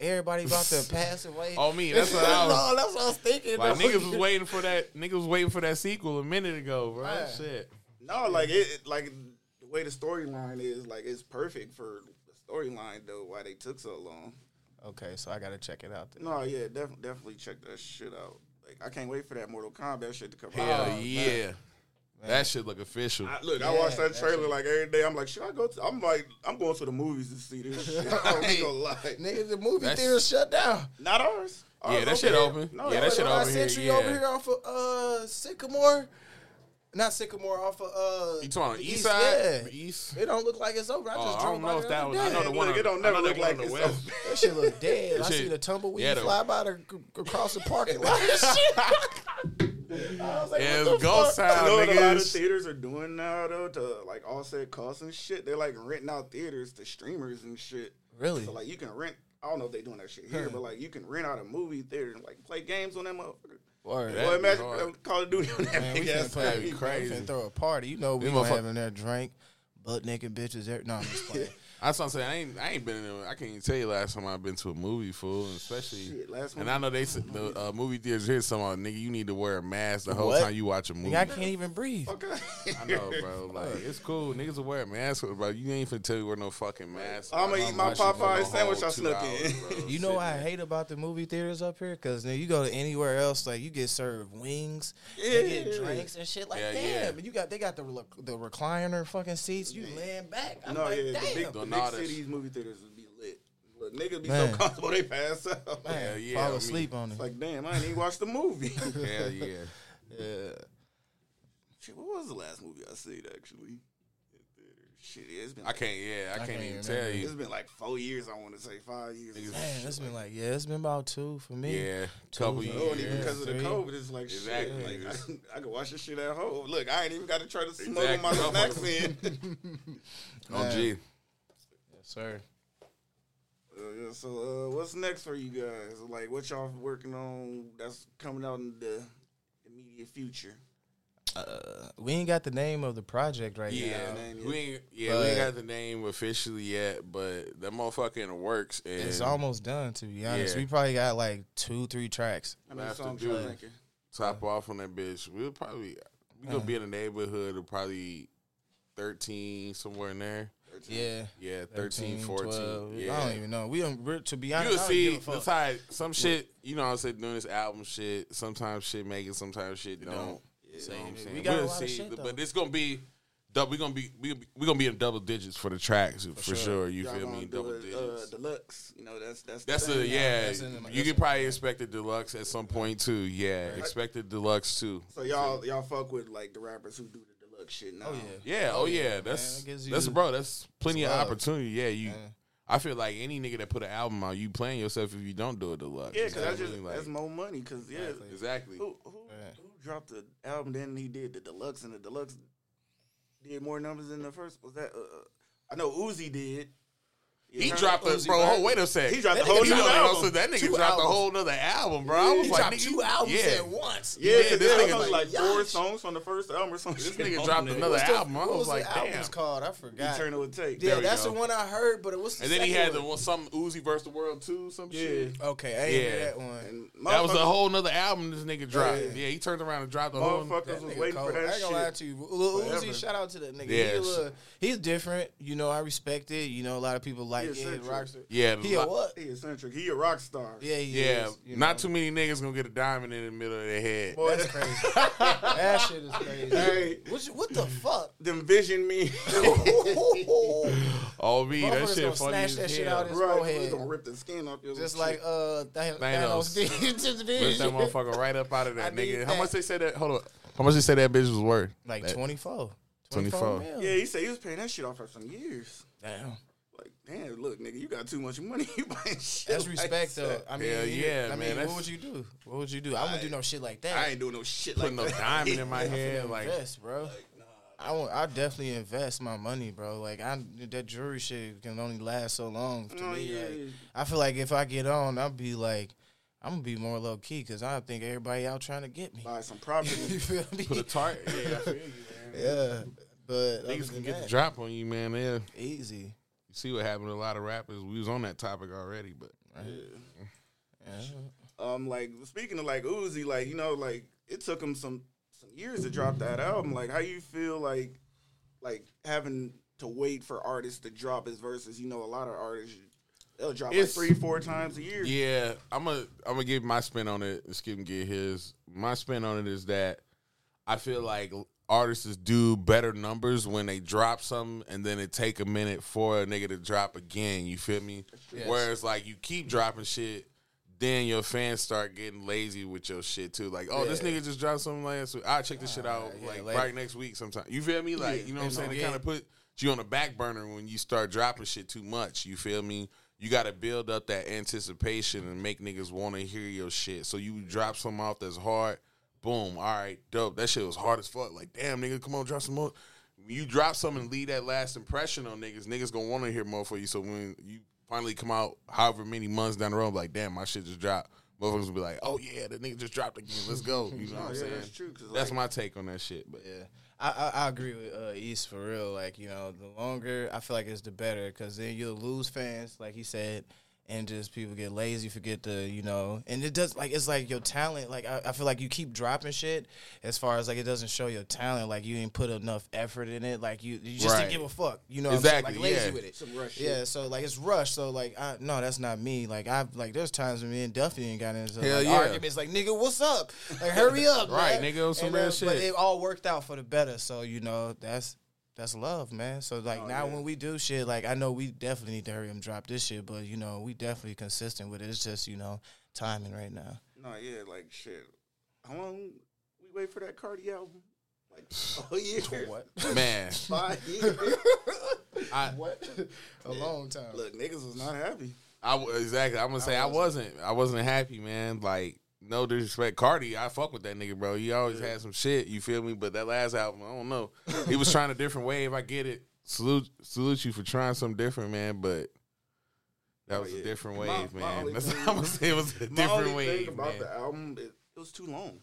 Everybody about to pass away. Oh, me. That's what I was. No, that's what I was thinking. Like though. niggas was waiting for that. Niggas was waiting for that sequel a minute ago, bro. Right. Shit. no, like it, it- like the way the storyline is, like it's perfect for the storyline though. Why they took so long? Okay, so I gotta check it out. Then. No, yeah, def- definitely check that shit out. Like, I can't wait for that Mortal Kombat shit to come Hell out. Oh, yeah. That shit look official. I, look, I watch that that trailer shit- like every day. I'm like, should I go? To, I'm like, I'm going to the movies to see this shit. I ain't gonna lie. Niggas, the movie That's- theater shut down. Not ours. Ours Yeah, that shit here. open. No, Yeah, that ours shit open. over here, Century yeah. over here off of uh Sycamore. Not Sycamore, off of uh. You talking on the the east side? Yeah. East? It don't look like it's over. I Oh, just I drove don't by know if that was. other I know the one. Look, on- it don't never look like the it's west. open. That shit look dead. I see the tumbleweed yeah, fly by the, across the parking lot. I was like, Yeah, what ghost fuck? town, You know what a lot of theaters are doing now though to like offset costs and shit. They're like renting out theaters to streamers and shit. Really? So like you can rent. I don't know if they doing that shit here, but like you can rent out a movie theater and like play games on that motherfucker. Word. That'd Boy, imagine hard. Call of Duty on that Man, we big ass play- That'd be crazy. We finna throw a party. You know we Them gonna motherfuck- have in there drink, butt naked bitches. Every, no, I'm just playing. That's what I'm saying. I ain't, I ain't been in. A, I can't even tell you last time I've been to a movie, fool. And especially, Shit, last and I know they said the uh, movie theaters here. Some nigga, you need to wear a mask the whole What? time you watch a movie. Nigga, I can't even breathe. Okay. I know, bro. Like it's cool. Niggas will wear a mask, bro. You ain't finna tell me wear no fucking mask. I'ma eat my shit Popeye sandwich I two snuck in. You know Shit, what I hate about the movie theaters up here? Because then you go to anywhere else, like you get served wings, Yeah. they get drinks and shit. Like, Yeah, damn, yeah. but you got they got the the recliner fucking seats. You laying back. I'm no, like, yeah, the damn. Big, the Doing big all this. cities movie theaters would be lit. Look, niggas be Man. so comfortable they pass out. Man, Hell yeah, I fall mean- asleep on it. It's like, damn, I didn't even watch the movie. Hell yeah. yeah. Shit, what was the last movie I seen actually? Shit, yeah, it's been I can't. Yeah, I, I can't, can't even even tell you. It's been like four years. I want to say five years. Niggas- Man, it's been like yeah, it's been about two for me. Yeah, couple Two, years. Oh, and even Yeah, because of the. COVID, it's like Exactly. shit. Like I, I can watch this shit at home. Look, I ain't even got to try to smuggle Exactly. my snacks in. Oh, gee. Yes, sir. Uh, yeah, so, uh, what's next for you guys? Like, what y'all working on that's coming out in the immediate future? Uh, we ain't got the name of the project right Yeah, now. name we yet. ain't, yeah, we ain't got the name officially yet, but that motherfucker in the works. And It's almost done, to be honest. Yeah. We probably got like two, three tracks. How many Have to do y'all thinking? top off on that bitch. We'll probably we gonna be in the neighborhood of probably thirteen somewhere in there. Yeah. Yeah, 13, 14. 12. Yeah. I don't even know. We don't, to be honest, You'll see give a fuck. side some shit, you know what I'm saying, doing this album shit, sometimes shit make it, sometimes shit don't. don't. You Same. know what I'm saying? We got a We'll lot of shit, though. but it's gonna be dou- we gonna be we we gonna be in double digits for the tracks for, sure. sure. You Y'all feel gonna me? do Double it, digits. Uh, deluxe. You know, that's that's. That's thing a now. yeah. That's in the- you that's could probably expect a deluxe at some point too. Yeah, expect a deluxe too. So y'all y'all fuck with like the rappers who do the deluxe shit now. Oh, yeah. Yeah, oh yeah, man, that's it gives that's bro. That's plenty of love. opportunity. Yeah, you. Yeah. I feel like any nigga that put an album out, you playing yourself if you don't do a deluxe. Yeah, because that's what just? Like, that's more money. Because yeah, Exactly. exactly. who who, Yeah. who dropped the album? Then he did the deluxe, and the deluxe did more numbers than the first. Was that? Uh, I know Uzi did. He dropped the Uzi, bro. right? Hold, wait a sec. He dropped the That whole nigga You new album. I'm? That nigga Two dropped a whole nother album, bro. I was He like, dropped nigga, two albums yeah. at once. Yeah, Yeah, because this this nigga- nigga like four Yikes. songs from the first album or something. This nigga dropped there. another What's the- album. I what was was like, the album's called? I forgot. Eternal Atake. Yeah, that's go. the one I heard, but it was the And then he second had the one. one, some Uzi versus the world too, some shit. Okay, I ain't Yeah. that one. That was a whole nother album this nigga dropped. Yeah. Yeah, he turned around and dropped the whole. Motherfuckers was nigga waiting cold. for I that ain't gonna lie to you. Lil Uzi, shout out to that nigga. Yeah, He a sh- little- he's different. You know, I respect it. You know, a lot of people like like He yeah, eccentric. rock star. Yeah, He a what? He eccentric. He a rock star. Yeah, he Yeah, is, you not know. too many niggas gonna get a diamond in the middle of their head. Boy, that's crazy. that shit is crazy. Hey. what, you- what the fuck? Them vision me. Oh me, that shit funny snatch as that shit out his right. forehead. He's gonna rip the skin off your Just like uh Thanos, Thanos. Thanos did to the Rip that bitch. motherfucker right up out of I that need nigga. How much they say that? Hold on. How much they say that bitch was worth? Like That- 24. 24. Yeah, he said he was paying that shit off for some years. Damn. Like, damn, look, nigga, you got too much money. You buying shit. That's like respect though. that. I mean, Hell yeah, I man, mean, that's- what would you do? What would you do? I wouldn't do no shit like that. I ain't doing no shit like Putting like no that. diamond in my I'm head, like invest, bro. I want. I definitely invest my money, bro. Like I, that jewelry shit can only last so long. To Oh, me, yeah. like, I feel like if I get on, I'll be like, I'm gonna be more low key because I think everybody out trying to get me. Buy some property. you feel me? put a target. Yeah, I feel you, man. yeah, but other Niggas than can get the that, drop on you, man. Yeah. easy. You see what happened to a lot of rappers. We was on that topic already, but Yeah. um, like speaking of like Uzi, like you know, like it took him some some years to drop that album. Like, how you feel like like having to wait for artists to drop his verses? You know, a lot of artists they'll drop It's- like three, four times a year. yeah, I'm gonna I'm gonna give my spin on it. Skip and get his. My spin on it is that I feel like artists do better numbers when they drop something and then it take a minute for a nigga to drop again. You feel me? Yes. Whereas like you keep dropping shit. Then your fans start getting lazy with your shit too. Like, oh, this nigga just dropped something last week. I'll check this shit ah, out yeah, like later. right next week sometime. You feel me? Like, Yeah. you know what I'm saying? It Yeah. kind of put you on the back burner when you start dropping shit too much. You feel me? You got to build up that anticipation and make niggas want to hear your shit. So you drop something off that's hard, boom, all right, dope. That shit was hard as fuck. Like, damn, nigga, come on, drop some more. When you drop something and leave that last impression on niggas, niggas gonna want to hear more for you. So when you finally come out, however many months down the road, like, damn, my shit just dropped. Motherfuckers will be like, oh yeah, the nigga just dropped again. Let's go. You know what I'm yeah, saying? that's true. 'cause, That's like, my take on that shit. But Yeah, I, I I agree with uh, East for real. Like you know, the longer I feel like it's the better because then you'll lose fans, like he said, and just people get lazy, forget the you know, and it does like it's like your talent. Like I, I feel like you keep dropping shit as far as like it doesn't show your talent. Like you didn't put enough effort in it. Like you you just Right. didn't give a fuck. You know, Exactly, what I'm saying? like lazy yeah. with it. Some rush Yeah, shit. so like it's rushed. So like, I, no, that's not me. Like I've like there's times when me and Duffy ain't got into Hell like, yeah. arguments. Like nigga, what's up? Like hurry up, Right, man. nigga, on some And, real uh, shit. But it all worked out for the better. So you know that's that's love, man. So like Oh, now yeah. when we do shit, like I know we definitely need to hurry and drop this shit, but you know we definitely consistent with it. It's just you know timing right now. No, yeah, like shit. How long we wait for that Carti album? Like oh yeah, What? man, Five years. I what? A long time. Look, niggas was not happy. I w- exactly. I'm gonna say I wasn't. I wasn't happy, man. Like no disrespect, Carti. I fuck with that nigga, bro. He always had some shit. You feel me? But that last album, I don't know. he was trying a different wave. I get it. Salute, salute you for trying something different, man. But that Oh, was yeah. a different My- wave, my man. That's thing- I'm gonna say it was a different wave, thing about man. the album, it, it was too long.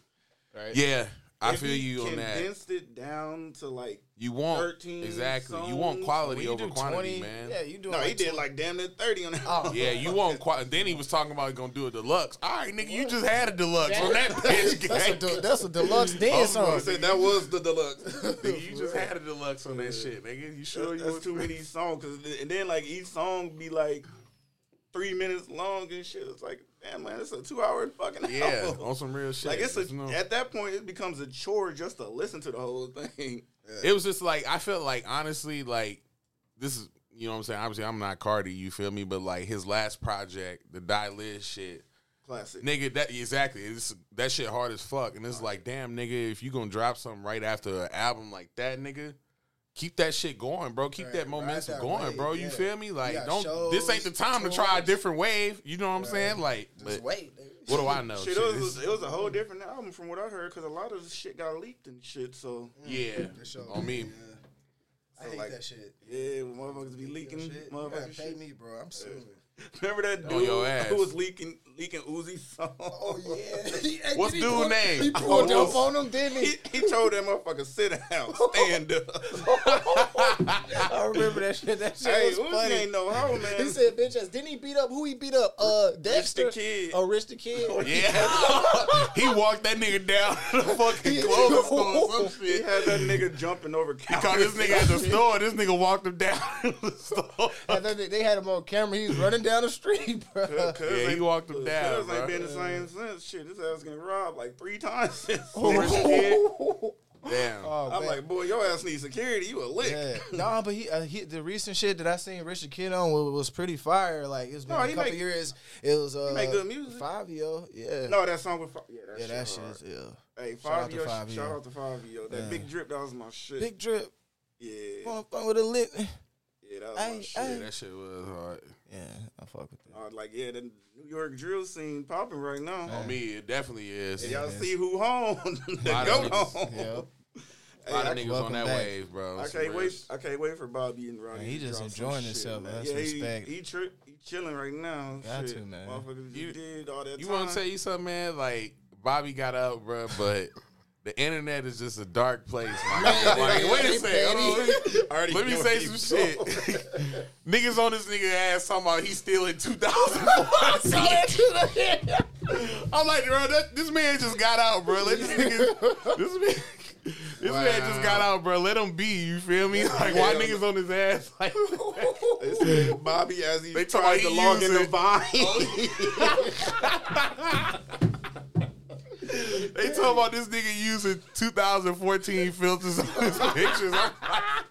Right? Yeah, I If feel you on that. Condensed it down to like You want 13 exactly. You want quality you over quantity, 20, man. Yeah, you do. no, like he did like damn near thirty on that. Oh. Yeah, you want quality. Then he was talking about he gonna do a deluxe. All right, nigga, you just had a deluxe on that bitch. That's a, gang. de- that's a deluxe dance song. Said that was the deluxe. Nigga, you just had a deluxe on that shit, nigga. You sure you That's was too many songs. Cause, and then like each song be like three minutes long and shit. It's like, damn man, it's a two hour fucking Yeah, album. on some real shit. Like it's a, You know? at that point it becomes a chore just to listen to the whole thing. It was just like I felt like honestly, like this is you know what I'm saying. Obviously, I'm not Carti, you feel me? But like his last project, the Die Lit shit, Classic. nigga. That exactly, it's, that shit hard as fuck. And it's like, damn, nigga, if you gonna drop something right after an album like that, nigga. Keep that shit going, bro. Keep Right, that momentum that going, wave, bro. You yeah. feel me? Like, got don't. this ain't the shows, time to try a different wave. You know what I'm saying? Like, but wait. what do I know? Shit, Shit, it, was, it was a whole different album from what I heard because a lot of the shit got leaked and shit. So mm, yeah, on me. I So, hate like, that shit. yeah, motherfuckers be leaking, Shit, you gotta motherfuckers. pay Shit. me, bro. I'm suing. Remember that On your dude ass. who was leaking leaking Uzi song? Oh yeah. What's dude name? He pulled Oh, up on him, didn't he? He, he told that motherfucker sit down, stand up. I remember remember that shit. That shit Hey, was Uzi funny. ain't no hoe, man. He said, "Bitch ass." Didn't he beat up? Who he beat up? Uh, Dexter. Kid. Oh, Rich the Kid. Yeah, he walked that nigga down to the fucking clothing store or some He had that nigga jumping over He caught this nigga at the store. This nigga walked him down the store. And then they- they had him on camera. He was running down the street, bro. Yeah, he walked him down, Cuz bro. ain't been the same since. Shit, this ass getting robbed like three times since. Oh, Rich Damn. Oh, I'm man. like, boy, your ass needs security. You a lick. Yeah, no, but he, uh, he the recent shit that I seen Rich the Kid on was, was pretty fire. Like it's been No, a couple make- years. It was uh, make good music. Fivio, yeah, No, that song with Fi- yeah, that yeah, that shit. shit hard. is ill. Hey, Shout out five to yo, Five shout Yo. out to Fivio. That Yeah. big drip, that was my shit. Big drip, yeah, going fun with a lip. yeah, that was my Hey, shit. Yeah, that shit was hard. Yeah, I fuck with that. I was like, yeah, the New York drill scene popping right now. On me, it definitely is. Hey, y'all it is. see who home? the Lot go niggas. home. Yeah, A lot Hey, of I- niggas on that back. wave, bro. I can't real wait. shit. I can't wait for Bobby and Ronnie. Man, he to just enjoying himself, man. man. That's yeah, respect. He, he, tri- he chilling right now. Got shit. to, man. Motherfuckers You- you, did all that You want to tell you something, man? Like Bobby got out, bro, but the internet is just a dark place. My nigga. like, wait a second. let me- Let me say some shit. Niggas on this nigga ass talking about he's still in 2014. I'm like, bro, that, this man just got out, bro. Let this nigga, this man, this man just got out, bro. Let him be. You feel me? Like, why Hell niggas on his ass? Like, They said Bobby as he They tried to log in the Vine. they talking about this nigga using 2014 filters on his pictures. I'm like,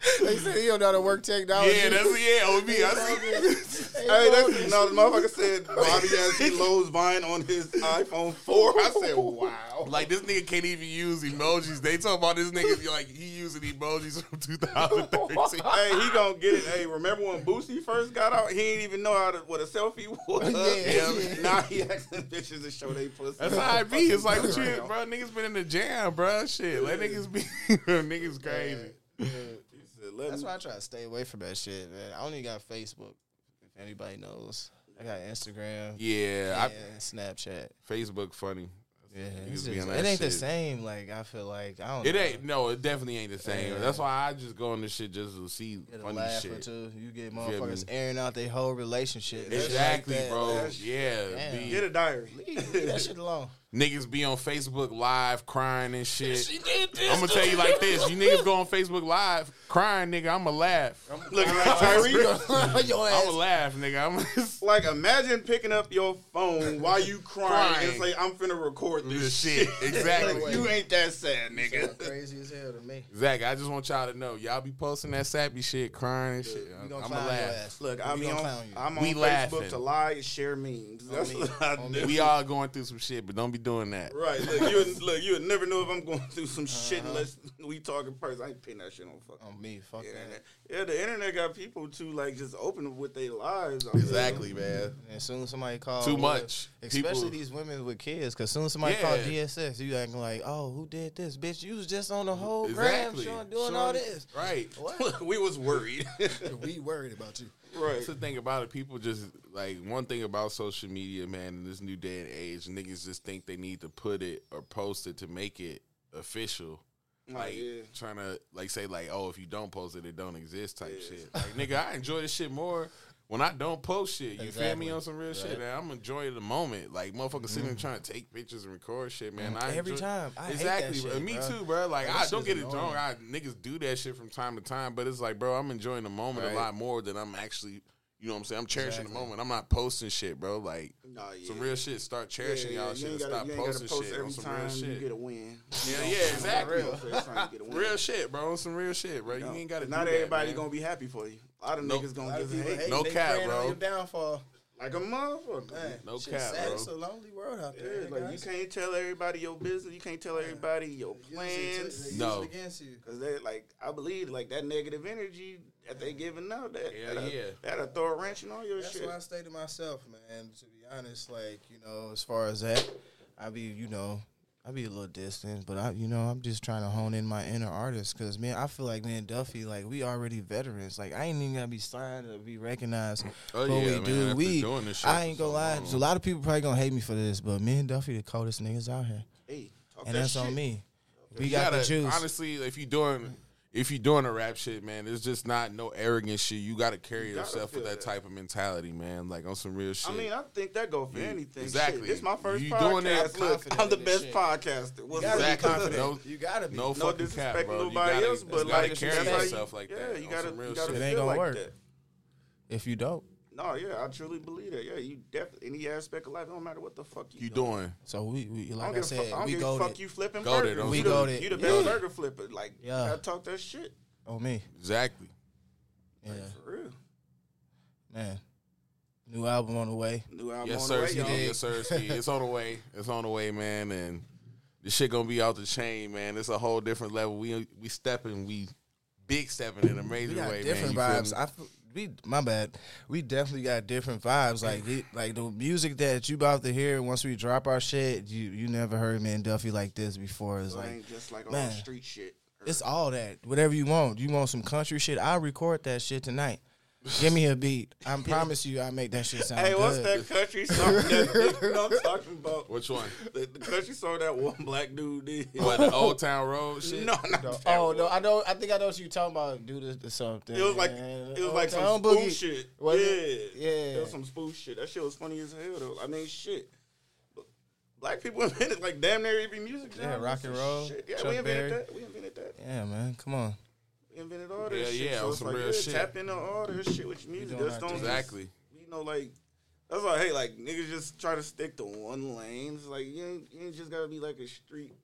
they said he don't know how to work technology. yeah, that's yeah, on me. I see. hey, that's, no, the motherfucker said Bobby as he loads Vine on his iPhone 4. I said, wow. Like this nigga can't even use emojis. They talk about this nigga like he using emojis from 2013. Hey, he gonna get it. Hey, remember when Boosie first got out? He didn't even know how to what a selfie was. Yeah, yeah. Now he asking bitches to show they pussy. That's how it be. It's like what you, bro. Niggas been in the jam, bro. Shit, let niggas be. niggas crazy. He said, let That's me- why I try to stay away from that shit, man. I only got Facebook, if anybody knows. I got Instagram, Yeah, and Snapchat. Facebook funny. Yeah, Niggas be just- on it that ain't the shit. same. Like I feel like I don't. It know. ain't. No, it definitely ain't the same. Yeah. That's why I just go on this shit just to see Get a funny laugh or shit. two. You get motherfuckers me? airing out their whole relationship. and shit Exactly, like that. bro. That's- Yeah, Damn. be- Get a diary. Leave, leave that shit alone. Niggas be on Facebook Live crying and shit. did this. I'm gonna tell you like this: you niggas go on Facebook Live crying, nigga. I'ma laugh. Looking like Tyreek. Your I'ma laugh, nigga. I'm like, imagine picking up your phone while you crying, and Crying. say, "I'm finna record this This shit." shit. Exactly. Like, you ain't that sad, nigga. crazy as hell to me. Exactly. I just want y'all to know, y'all be posting that sappy shit, crying and shit. We gonna I'ma laugh. Look, I be gonna on, clown you. I'm on We Facebook laughing. to lie and share memes. That's me. what I do. We all going through some shit, but don't be doing that. Right, look, you would- look, you would never know if I'm going through some shit Uh-huh. unless we talk in person. I ain't putting that shit on fucking On me, fuck internet. that. Yeah, the internet got people too like just open with their lives. I mean, Exactly, man. And as soon as somebody calls, Too much. Especially People- these women with kids, because soon as somebody Yeah. call DSS, you acting like, oh, who did this? Bitch, you was just on the whole Exactly. gram showing, doing all this. Right. What? we was worried. we worried about you. Right. That's the thing about it. People just like one thing about social media, man. In this new day and age, niggas just think they need to put it or post it to make it official. Oh, like yeah. trying to like say like, oh, if you don't post it, it don't exist type shit. Like nigga, I enjoy this shit more when I don't post shit. You feel me on some real shit? And I'm enjoying the moment. Like motherfuckers sitting there trying to take pictures and record shit, man. I Mm-hmm. Every enjoy- time. I hate that exactly. shit, bro. me bro. too, bro. Like That I don't get it annoying. wrong. I niggas do that shit from time to time, but it's like, bro, I'm enjoying the moment Right. a lot more than I'm actually. You know what I'm saying? I'm cherishing Exactly. the moment. I'm not posting shit, bro. Like Nah, yeah. some real shit. Start cherishing Yeah, y'all you shit gotta- stop you ain't gotta posting post shit every on some time real You get a win. Yeah, yeah, exactly. Real. Every time you get a win. Real shit, bro. On Some real shit, bro. You No, ain't got to. Not do everybody that, man. gonna be happy for you. A lot of Nope. niggas A gonna lot of just people hate hate No they cap, bro. on your downfall. like a motherfucker. Man, No shit cap, sad. bro. It's a lonely world out Yeah, there. like you can't tell everybody your business. You can't tell everybody your Use it to- plans. they use No. against you. Cause they like, I believe like that negative energy that they giving out. That Yeah, that'll, yeah. that'll throw a wrench in all your That's shit. That's why I stay to myself, man. To be honest, like you know, as far as that, I be you know, I be a little distant, but I you know, I'm just trying to hone in my inner artist because man, I feel like man, Duffy, like we already veterans. Like I ain't even gotta be signed to be recognized Oh, for yeah, we man, do. after We, doing this shit I ain't gonna lie. So a lot of people probably gonna hate me for this, but me and Duffy the coldest niggas out here, Hey, talk and that that's shit. on me. We You got gotta, the juice. Honestly, if you doing, if you're doing a rap shit, man, it's just not no arrogant shit. You got to carry You yourself with that that. type of mentality, man. Like on some real shit. I mean, I think that go for Yeah, anything. exactly. Shit, this my first You podcast. doing that Look, I'm the best shit. podcaster. What's gotta be exactly. confident. No, You gotta be. no No fucking disrespect cap, bro. You nobody gotta, else, you but gotta like carry that's you- yourself like yeah, that. you gotta, some real you gotta shit. It ain't gonna like work. that. If you don't, No, yeah, I truly believe that. Yeah, you definitely any aspect of life, it don't matter what the fuck you, You doing? so we, we like don't I give a fuck. I said, don't we give a go fuck you flipping Goated, burgers. don't you We the, goated. You the Yeah. best burger flipper. Like, Yeah. you gotta talk that shit. on me. Exactly. Yeah, For real. man. New album on the way. New album Yes, on sir. the way, Ski. y'all. Yes, sir. It's on the way. It's on the way, man. And this shit gonna be out the chain, man. It's a whole different level. We we stepping, we big stepping in a major We got way, different man. You feel vibes. I feel, we my bad. We definitely got different vibes. Like it, like the music that you about to hear once we drop our shit. You you never heard Man Duffy like this before. It's So like ain't just like man. street shit. it's all that. Whatever you want. You want some country shit? I'll record that shit tonight. Give me a beat. I promise you, I make that shit sound Hey, good. what's that country song that you know I'm talking about? Which one? The, the country song that one black dude did. What the Old Town Road shit? No, not No, that oh one. no, I know. I think I know what you talking about. Do this to something. It was like it was Oh, like some Town spoof Boogie. shit. Was yeah, it? Yeah. It was some spoof shit. That shit was funny as hell though. I mean, shit. Black people invented like damn near every music Yeah, rock and roll, Shit. Yeah, Chuck we invented Berry. that. We invented that. Yeah, man. Come on. We invented all this Yeah, shit. yeah, so it's some like, real yeah, shit. tap into all this shit with your music. doing Just our don't thing. Exactly. you know, like that's why I hate like niggas just try to stick to one lane. It's like you ain't, you ain't just gotta be like a street.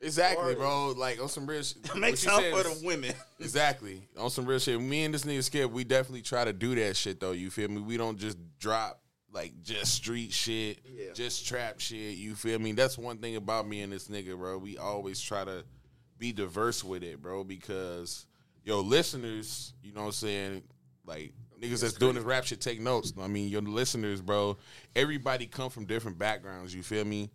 Exactly, Artist. bro. Like on some real shit. Make what you time for the women. Exactly. On some real shit. Me and this nigga Skip, we definitely try to do that shit though. You feel me? We don't just drop like just street shit, Yeah. just trap shit. You feel me? That's one thing about me and this nigga, bro. We always try to be diverse with it, bro, because yo, listeners, you know what I'm saying? Like niggas that's doing this rap shit take notes. I mean, your listeners, bro, everybody come from different backgrounds, you feel me?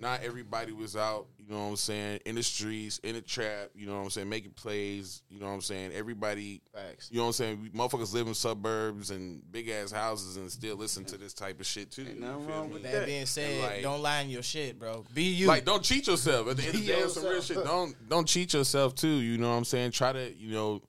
Not everybody was out, you know what I'm saying, in the streets, in the trap, you know what I'm saying, making plays, you know what I'm saying. Everybody, Facts. you know what I'm saying. We, motherfuckers live in suburbs and big ass houses and still listen to this type of shit too. Ain't you nothing feel wrong me? with That that. being said, like- don't lie in your shit, bro. Be you. Like, don't cheat yourself. At the end of the day, some real shit. Don't don't cheat yourself too. You know what I'm saying? Try to, you know,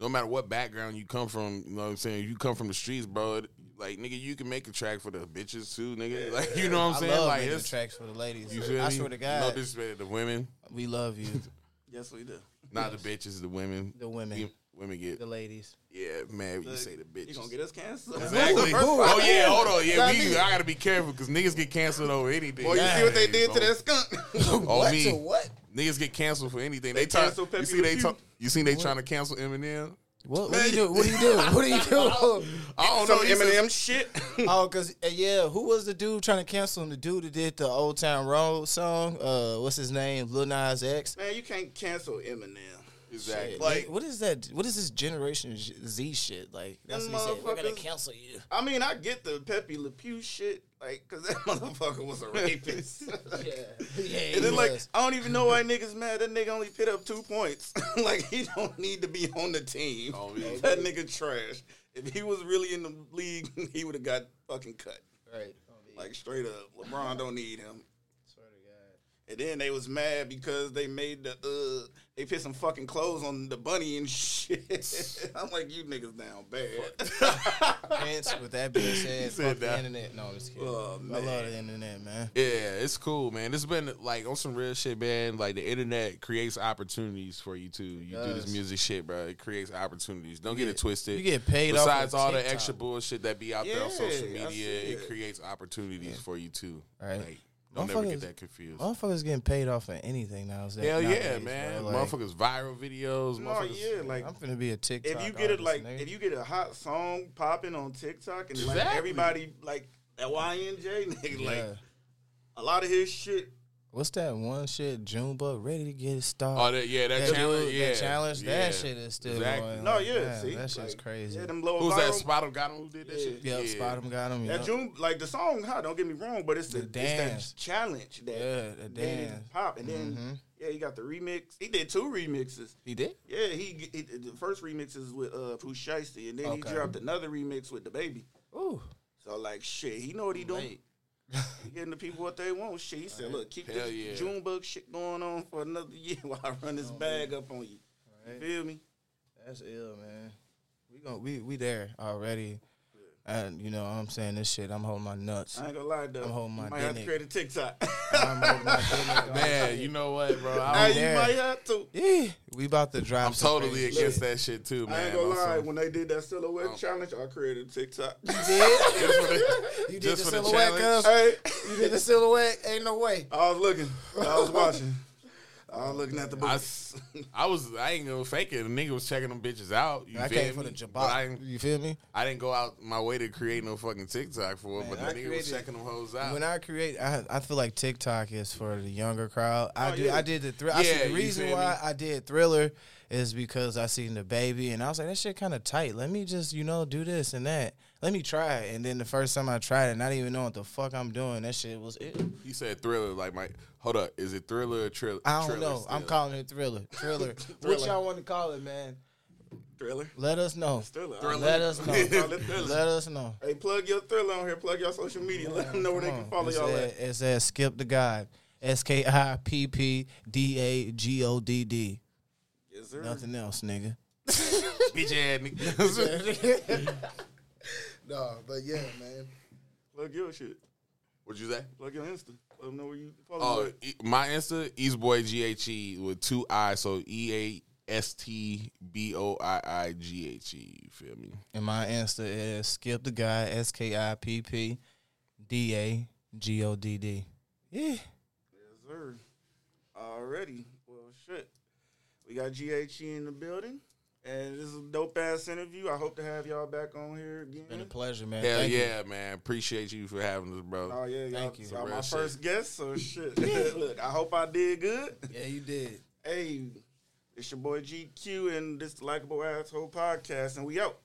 no matter what background you come from, you know what I'm saying. You come from the streets, bro. It- Like, nigga, you can make a track for the bitches too, nigga. Like, you know what I'm I saying? love Like, making it's tracks for the ladies. you feel I me? swear to No God, disrespect to the women, we love you, Yes, we do. not the bitches, the women. the women, You- Women get the ladies. yeah, man. You say the bitches. You gonna get us canceled? Exactly. First Oh five. yeah, hold on. Yeah, we. me. I gotta be careful because niggas get canceled over anything. Boy, you see what they did to that skunk? Oh what? me. What? Niggas get canceled for anything. They They, try. cancel Pepe You see Le they. Pew. talk- You seen they trying to cancel Eminem? What? What do you do? What do you do? What do you do? I don't know. Eminem shit. oh, cause uh, yeah, who was the dude trying to cancel him? The dude that did the Old Town Road song. Uh, what's his name? Lil Nas X. Man, you can't cancel Eminem. Exactly. Like- what is that? What is this Generation Z shit? Like that's what he said. We're gonna cancel you. I mean, I get the Pepe Le Pew shit, like, cause that motherfucker was a rapist. Yeah, yeah. And then, like, I don't even know why niggas mad. That nigga only put up two points. like, he don't need to be on the team. Oh, yeah. that nigga trash. If he was really in the league, he would have got fucking cut. right. Oh, like, straight up. LeBron don't need him. Swear to God. And then they was mad because they made the uh they put some fucking clothes on the bunny and shit. I'm like, you niggas down bad. Hence, with that being said, fuck the internet. No, I'm just kidding. Oh, I love the internet, man. Yeah, it's cool, man. It's been like on some real shit, man. Like the internet creates opportunities for you too. You do this music shit, bro. It creates opportunities. Don't get get- it twisted. you get paid Besides all the extra bullshit that be out there on social media, it creates opportunities for you too. Right. Like, don't never Motherfuckers- get that confused. Motherfuckers getting paid off for anything now. Hell yeah, nowadays, man. bro. Like, motherfuckers viral videos. no, motherfuckers. yeah, like I'm finna be a TikTok. if you get it like nigga. if you get a hot song popping on TikTok and like everybody like that YNJ nigga yeah. like a lot of his shit What's that one shit? Junebug ready to get it started. Oh, that, yeah, that, that challenge. dude, yeah, that challenge, yeah. that shit is still Exactly. going. No, yeah, man, see that shit's like, crazy. Yeah, them little Who's viral, that? Spot got him? Who did that Yeah. shit? Yep, spot him, got him. That Yep. June, like the song, hot. Don't get me wrong, but it's the, The it's dance. that challenge that Yeah, the dance. pop, and then Mhm. yeah, he got the remix. He did two remixes. He did. Yeah, he, he the first remix is with uh Pooh Shiesty, and then he dropped another remix with DaBaby. Ooh, So like shit, he know what he doing. late. He getting the people what they want. Shit, he said, look, keep Hell this yeah. Junebug shit going on for another year while I run this bag up on you. You feel me? That's ill, man. We gon' we we there already. And you know, I'm saying this shit. I'm holding my nuts. I ain't gonna lie though. I'm holding my you might have to create a TikTok. I'm holding my dick. Man, you know what, bro? I, hey, you might have to. Yeah, we about to drop. I'm some totally crazy against shit. that shit too, man. I ain't gonna Also- lie. When they did that silhouette Oh. challenge, I created a TikTok. You did? Just for the- You did just the for the silhouette, challenge? cuz? hey, You did the silhouette? Ain't no way. I was looking. I was watching. I was looking at the I, books. I was I ain't gonna fake it. The nigga was checking them bitches out. You I feel came for me? the But jabot. You feel me? I didn't go out my way to create no fucking TikTok for it, Man, but the I nigga was checking them hoes out. When I create, I I feel like TikTok is for the younger crowd. I Oh, do. yeah. I did the thriller. Yeah, the reason why me? I did Thriller is because I seen the baby and I was like, that shit kind of tight. Let me just you know do this and that. Let me try it. And then the first time I tried it, not even knowing what the fuck I'm doing, that shit was it. you said thriller, like my hold up, is it thriller or triller? I don't Triller know. I'm calling it Thriller. Thriller. what y'all want to call it, man? Thriller. Let us know. Thriller. Thriller. Let us know. Call it Thriller. Let us know. Hey, plug your thriller on here. Plug your social media. Let them know where they Come can follow It's y'all at, at. It's at Skip the God. S K I P P D A G O D D. Yes, sir. Nothing else, nigga. Bitch ass nigga. No, but yeah, man. Plug your shit. What'd you say? Plug your Insta. Let them know where you follow. Oh, e- my Insta, Eastboii G H E with two I, so E A S T B O I I G H E. You feel me? And my Insta is Skip the Guy. S K I P P D A G O D D. Yeah. Yes, sir. Already. Well, shit. We got GHE in the building. And this is a dope ass interview. I hope to have y'all back on here again. Been a pleasure, man. Hell Thank you. yeah, man. Appreciate you for having us, bro. Oh yeah, y'all, Thank you. y'all my shit. first guest, so shit. Look, I hope I did good. Yeah, you did. Hey, it's your boy GQ and this likable asshole podcast, and we out.